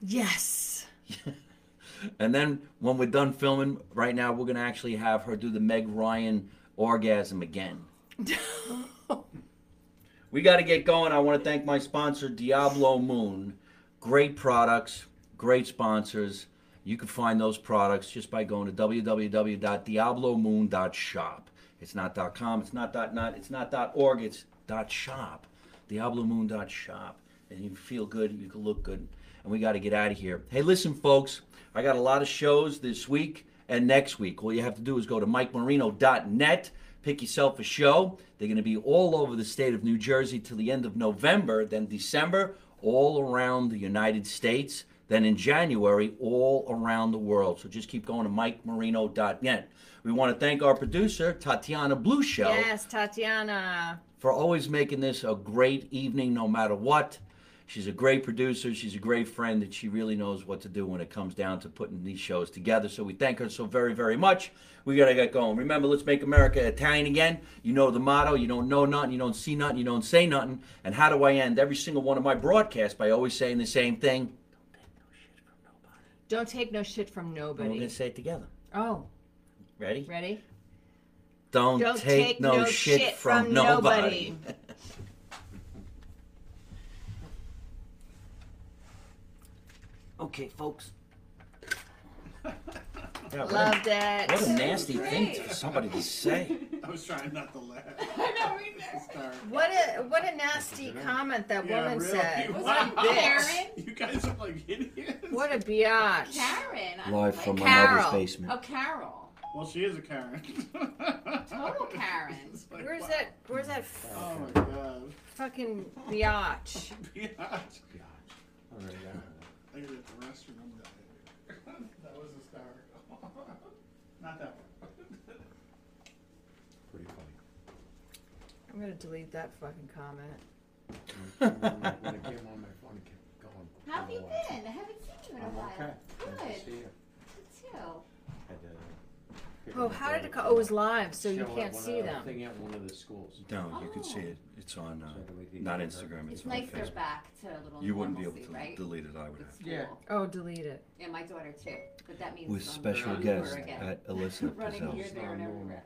[SPEAKER 2] Yes. *laughs*
[SPEAKER 1] And then when we're done filming, right now we're gonna actually have her do the Meg Ryan orgasm again. *laughs* we got to get going. I want to thank my sponsor, Diablo Moon. Great products, great sponsors. You can find those products just by going to www.diablomoon.shop. It's not .com, it's not .net, it's not .org, it's .shop. DiabloMoon.shop. And you feel good, you can look good. And we got to get out of here. Hey, listen, folks, I got a lot of shows this week and next week. All you have to do is go to MikeMarino.net. Pick yourself a show. They're going to be all over the state of New Jersey till the end of November. Then December, all around the United States. Then in January, all around the world. So just keep going to MikeMarino.net. We want to thank our producer, Tatiana Blue Shell,
[SPEAKER 2] Yes, Tatiana.
[SPEAKER 1] for always making this a great evening no matter what. She's a great producer. She's a great friend, and she really knows what to do when it comes down to putting these shows together. So we thank her so very, very much. We got to get going. Remember, let's make America Italian again. You know the motto you don't know nothing, you don't see nothing, you don't say nothing. And how do I end every single one of my broadcasts by always saying the same thing?
[SPEAKER 2] Don't take no shit from nobody.
[SPEAKER 1] And we're going to say it together.
[SPEAKER 2] Oh,
[SPEAKER 1] Ready?
[SPEAKER 2] ready?
[SPEAKER 1] Don't,
[SPEAKER 2] Don't
[SPEAKER 1] take,
[SPEAKER 2] take
[SPEAKER 1] no,
[SPEAKER 2] no
[SPEAKER 1] shit,
[SPEAKER 2] shit
[SPEAKER 1] from,
[SPEAKER 2] from
[SPEAKER 1] nobody.
[SPEAKER 2] nobody. *laughs*
[SPEAKER 1] okay, folks. Yeah, what a-
[SPEAKER 2] Loved it.
[SPEAKER 1] What a nasty thing for somebody to say.
[SPEAKER 3] I was trying not to laugh. *laughs*
[SPEAKER 4] I know, we know.
[SPEAKER 3] Start.
[SPEAKER 2] What a what a nasty comment that
[SPEAKER 3] Yeah,
[SPEAKER 2] woman
[SPEAKER 3] really.
[SPEAKER 2] said.
[SPEAKER 4] Was
[SPEAKER 2] What a
[SPEAKER 4] that
[SPEAKER 2] bitch.
[SPEAKER 4] Karen?
[SPEAKER 3] You guys are like idiots.
[SPEAKER 2] What a biatch.
[SPEAKER 4] Karen. I
[SPEAKER 1] Live
[SPEAKER 4] like-
[SPEAKER 1] from my
[SPEAKER 2] Carol.
[SPEAKER 1] mother's basement.
[SPEAKER 4] Oh, Carol.
[SPEAKER 3] Well, she is a Karen. *laughs*
[SPEAKER 4] Total Karen.
[SPEAKER 3] It's like,
[SPEAKER 2] Where's
[SPEAKER 3] wow.
[SPEAKER 2] that? Where's that f-
[SPEAKER 3] Oh my god.
[SPEAKER 2] fucking biatch? *laughs*
[SPEAKER 3] Yeah.
[SPEAKER 1] Oh,
[SPEAKER 3] I gotta get the restroom. *laughs* that was hysterical. *laughs* Not that one.
[SPEAKER 5] Pretty funny.
[SPEAKER 2] I'm gonna delete that fucking comment.
[SPEAKER 5] When it came on- when it came on my phone, it kept going.
[SPEAKER 4] How have you
[SPEAKER 5] for a while.
[SPEAKER 4] been? I haven't seen you in a
[SPEAKER 5] I'm
[SPEAKER 4] while.
[SPEAKER 5] okay. Nice to
[SPEAKER 4] Good.
[SPEAKER 5] see you.
[SPEAKER 4] You too.
[SPEAKER 5] Had to pick
[SPEAKER 2] Oh, how did it go?
[SPEAKER 5] from
[SPEAKER 2] Oh, it was live, so you can't
[SPEAKER 5] one
[SPEAKER 2] see
[SPEAKER 5] of-
[SPEAKER 2] them.
[SPEAKER 5] Thing at one of the schools.
[SPEAKER 1] No, you can
[SPEAKER 4] Oh.
[SPEAKER 1] see it. It's on, uh,
[SPEAKER 5] So that we can
[SPEAKER 1] not
[SPEAKER 5] get her-
[SPEAKER 1] Instagram, it's
[SPEAKER 4] It's
[SPEAKER 1] on
[SPEAKER 4] nice they're
[SPEAKER 1] Facebook.
[SPEAKER 4] back to a little
[SPEAKER 1] You wouldn't be able
[SPEAKER 4] normalcy,
[SPEAKER 1] to
[SPEAKER 4] right?
[SPEAKER 1] delete it, I would
[SPEAKER 4] With
[SPEAKER 1] have.
[SPEAKER 4] school.
[SPEAKER 5] Yeah.
[SPEAKER 2] Oh, delete it.
[SPEAKER 4] And my daughter too. But that means
[SPEAKER 1] With
[SPEAKER 4] I'm
[SPEAKER 1] special
[SPEAKER 4] running
[SPEAKER 1] guest
[SPEAKER 4] her again.
[SPEAKER 1] at Alyssa *laughs*
[SPEAKER 4] running
[SPEAKER 1] Pizzelle.
[SPEAKER 4] here, there, and everywhere.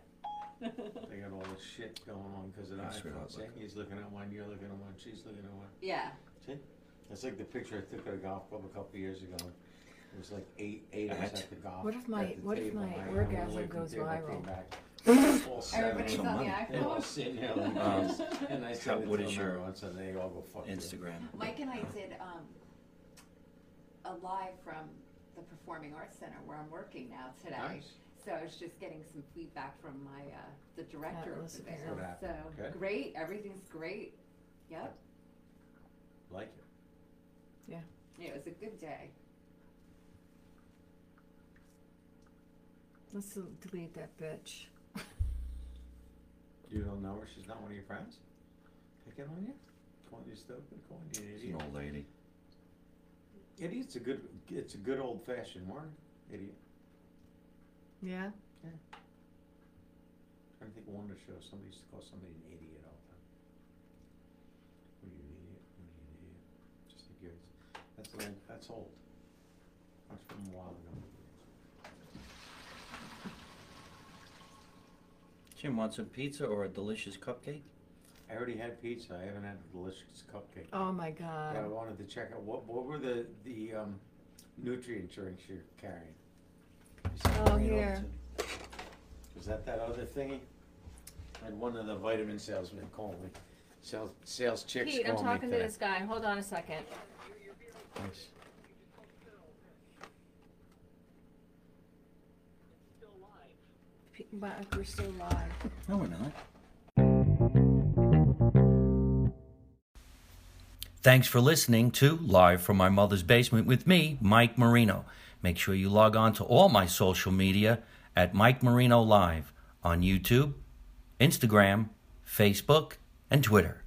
[SPEAKER 5] They got all this shit going on because of the
[SPEAKER 1] That's what I
[SPEAKER 5] iPhone.
[SPEAKER 1] look.
[SPEAKER 5] See, he's looking at one, you're looking at one, she's looking at one.
[SPEAKER 4] Yeah.
[SPEAKER 5] See? That's like the picture I took at a golf club a couple of years ago. It was like eight, eight of us
[SPEAKER 1] At?
[SPEAKER 5] at the golf.
[SPEAKER 2] What if my-
[SPEAKER 5] at the
[SPEAKER 2] what if
[SPEAKER 5] table.
[SPEAKER 2] my
[SPEAKER 5] I- I went
[SPEAKER 2] orgasm
[SPEAKER 5] away from
[SPEAKER 2] goes
[SPEAKER 5] the table,
[SPEAKER 2] viral?
[SPEAKER 5] came back. *laughs* All seven
[SPEAKER 4] Everybody's
[SPEAKER 1] some
[SPEAKER 4] on the
[SPEAKER 1] money.
[SPEAKER 5] They're all
[SPEAKER 4] iPhone.
[SPEAKER 5] sitting there *laughs* like
[SPEAKER 1] Um,
[SPEAKER 5] this. And I said it
[SPEAKER 1] what
[SPEAKER 5] to
[SPEAKER 1] is
[SPEAKER 5] them
[SPEAKER 1] your
[SPEAKER 5] every once and they all go fuck you.
[SPEAKER 1] Instagram.
[SPEAKER 4] Mike and I did um, a live from the Performing Arts Center where I'm working now today.
[SPEAKER 5] Nice.
[SPEAKER 4] So I was just getting some feedback from my uh, the director
[SPEAKER 2] That
[SPEAKER 4] over
[SPEAKER 2] was
[SPEAKER 4] there.
[SPEAKER 5] What
[SPEAKER 4] So
[SPEAKER 5] happened? Good?
[SPEAKER 4] great, everything's great. Yep.
[SPEAKER 5] Like it.
[SPEAKER 4] Yeah, it was a good day.
[SPEAKER 2] Let's del- delete that bitch. *laughs*
[SPEAKER 5] You don't know her? She's not one of your friends? Picking on you? Calling you stupid? Calling you an idiot.
[SPEAKER 1] She's an
[SPEAKER 5] idiot?
[SPEAKER 1] old lady.
[SPEAKER 5] Idiot's a good, it's a good old fashioned word. Idiot.
[SPEAKER 2] Yeah.
[SPEAKER 5] trying to think of one of the shows, somebody used to call somebody an idiot all the time. What are you, an idiot? What are you, an idiot? Just like yours. That's old, that's old. That's from a while ago.
[SPEAKER 1] Jim, want some pizza or a delicious cupcake?
[SPEAKER 5] I already had pizza, I haven't had a delicious cupcake.
[SPEAKER 2] Oh my
[SPEAKER 5] But I
[SPEAKER 2] god.
[SPEAKER 5] wanted to check out, what, what were the, the, um, nutrient drinks you're carrying?
[SPEAKER 2] Oh,
[SPEAKER 5] me over
[SPEAKER 2] here.
[SPEAKER 5] Was that that other thingy? I had one of the vitamin salesmen call me, sales, sales chicks
[SPEAKER 2] Pete, I'm
[SPEAKER 5] call me
[SPEAKER 2] talking to
[SPEAKER 5] today.
[SPEAKER 2] this guy. Hold on a second.
[SPEAKER 1] Nice.
[SPEAKER 2] Pete, but we're still live.
[SPEAKER 1] No, we're not. Thanks for listening to Live from My Mother's Basement with me, Mike Marino. Make sure you log on to all my social media at Mike Marino Live on YouTube, Instagram, Facebook, and Twitter.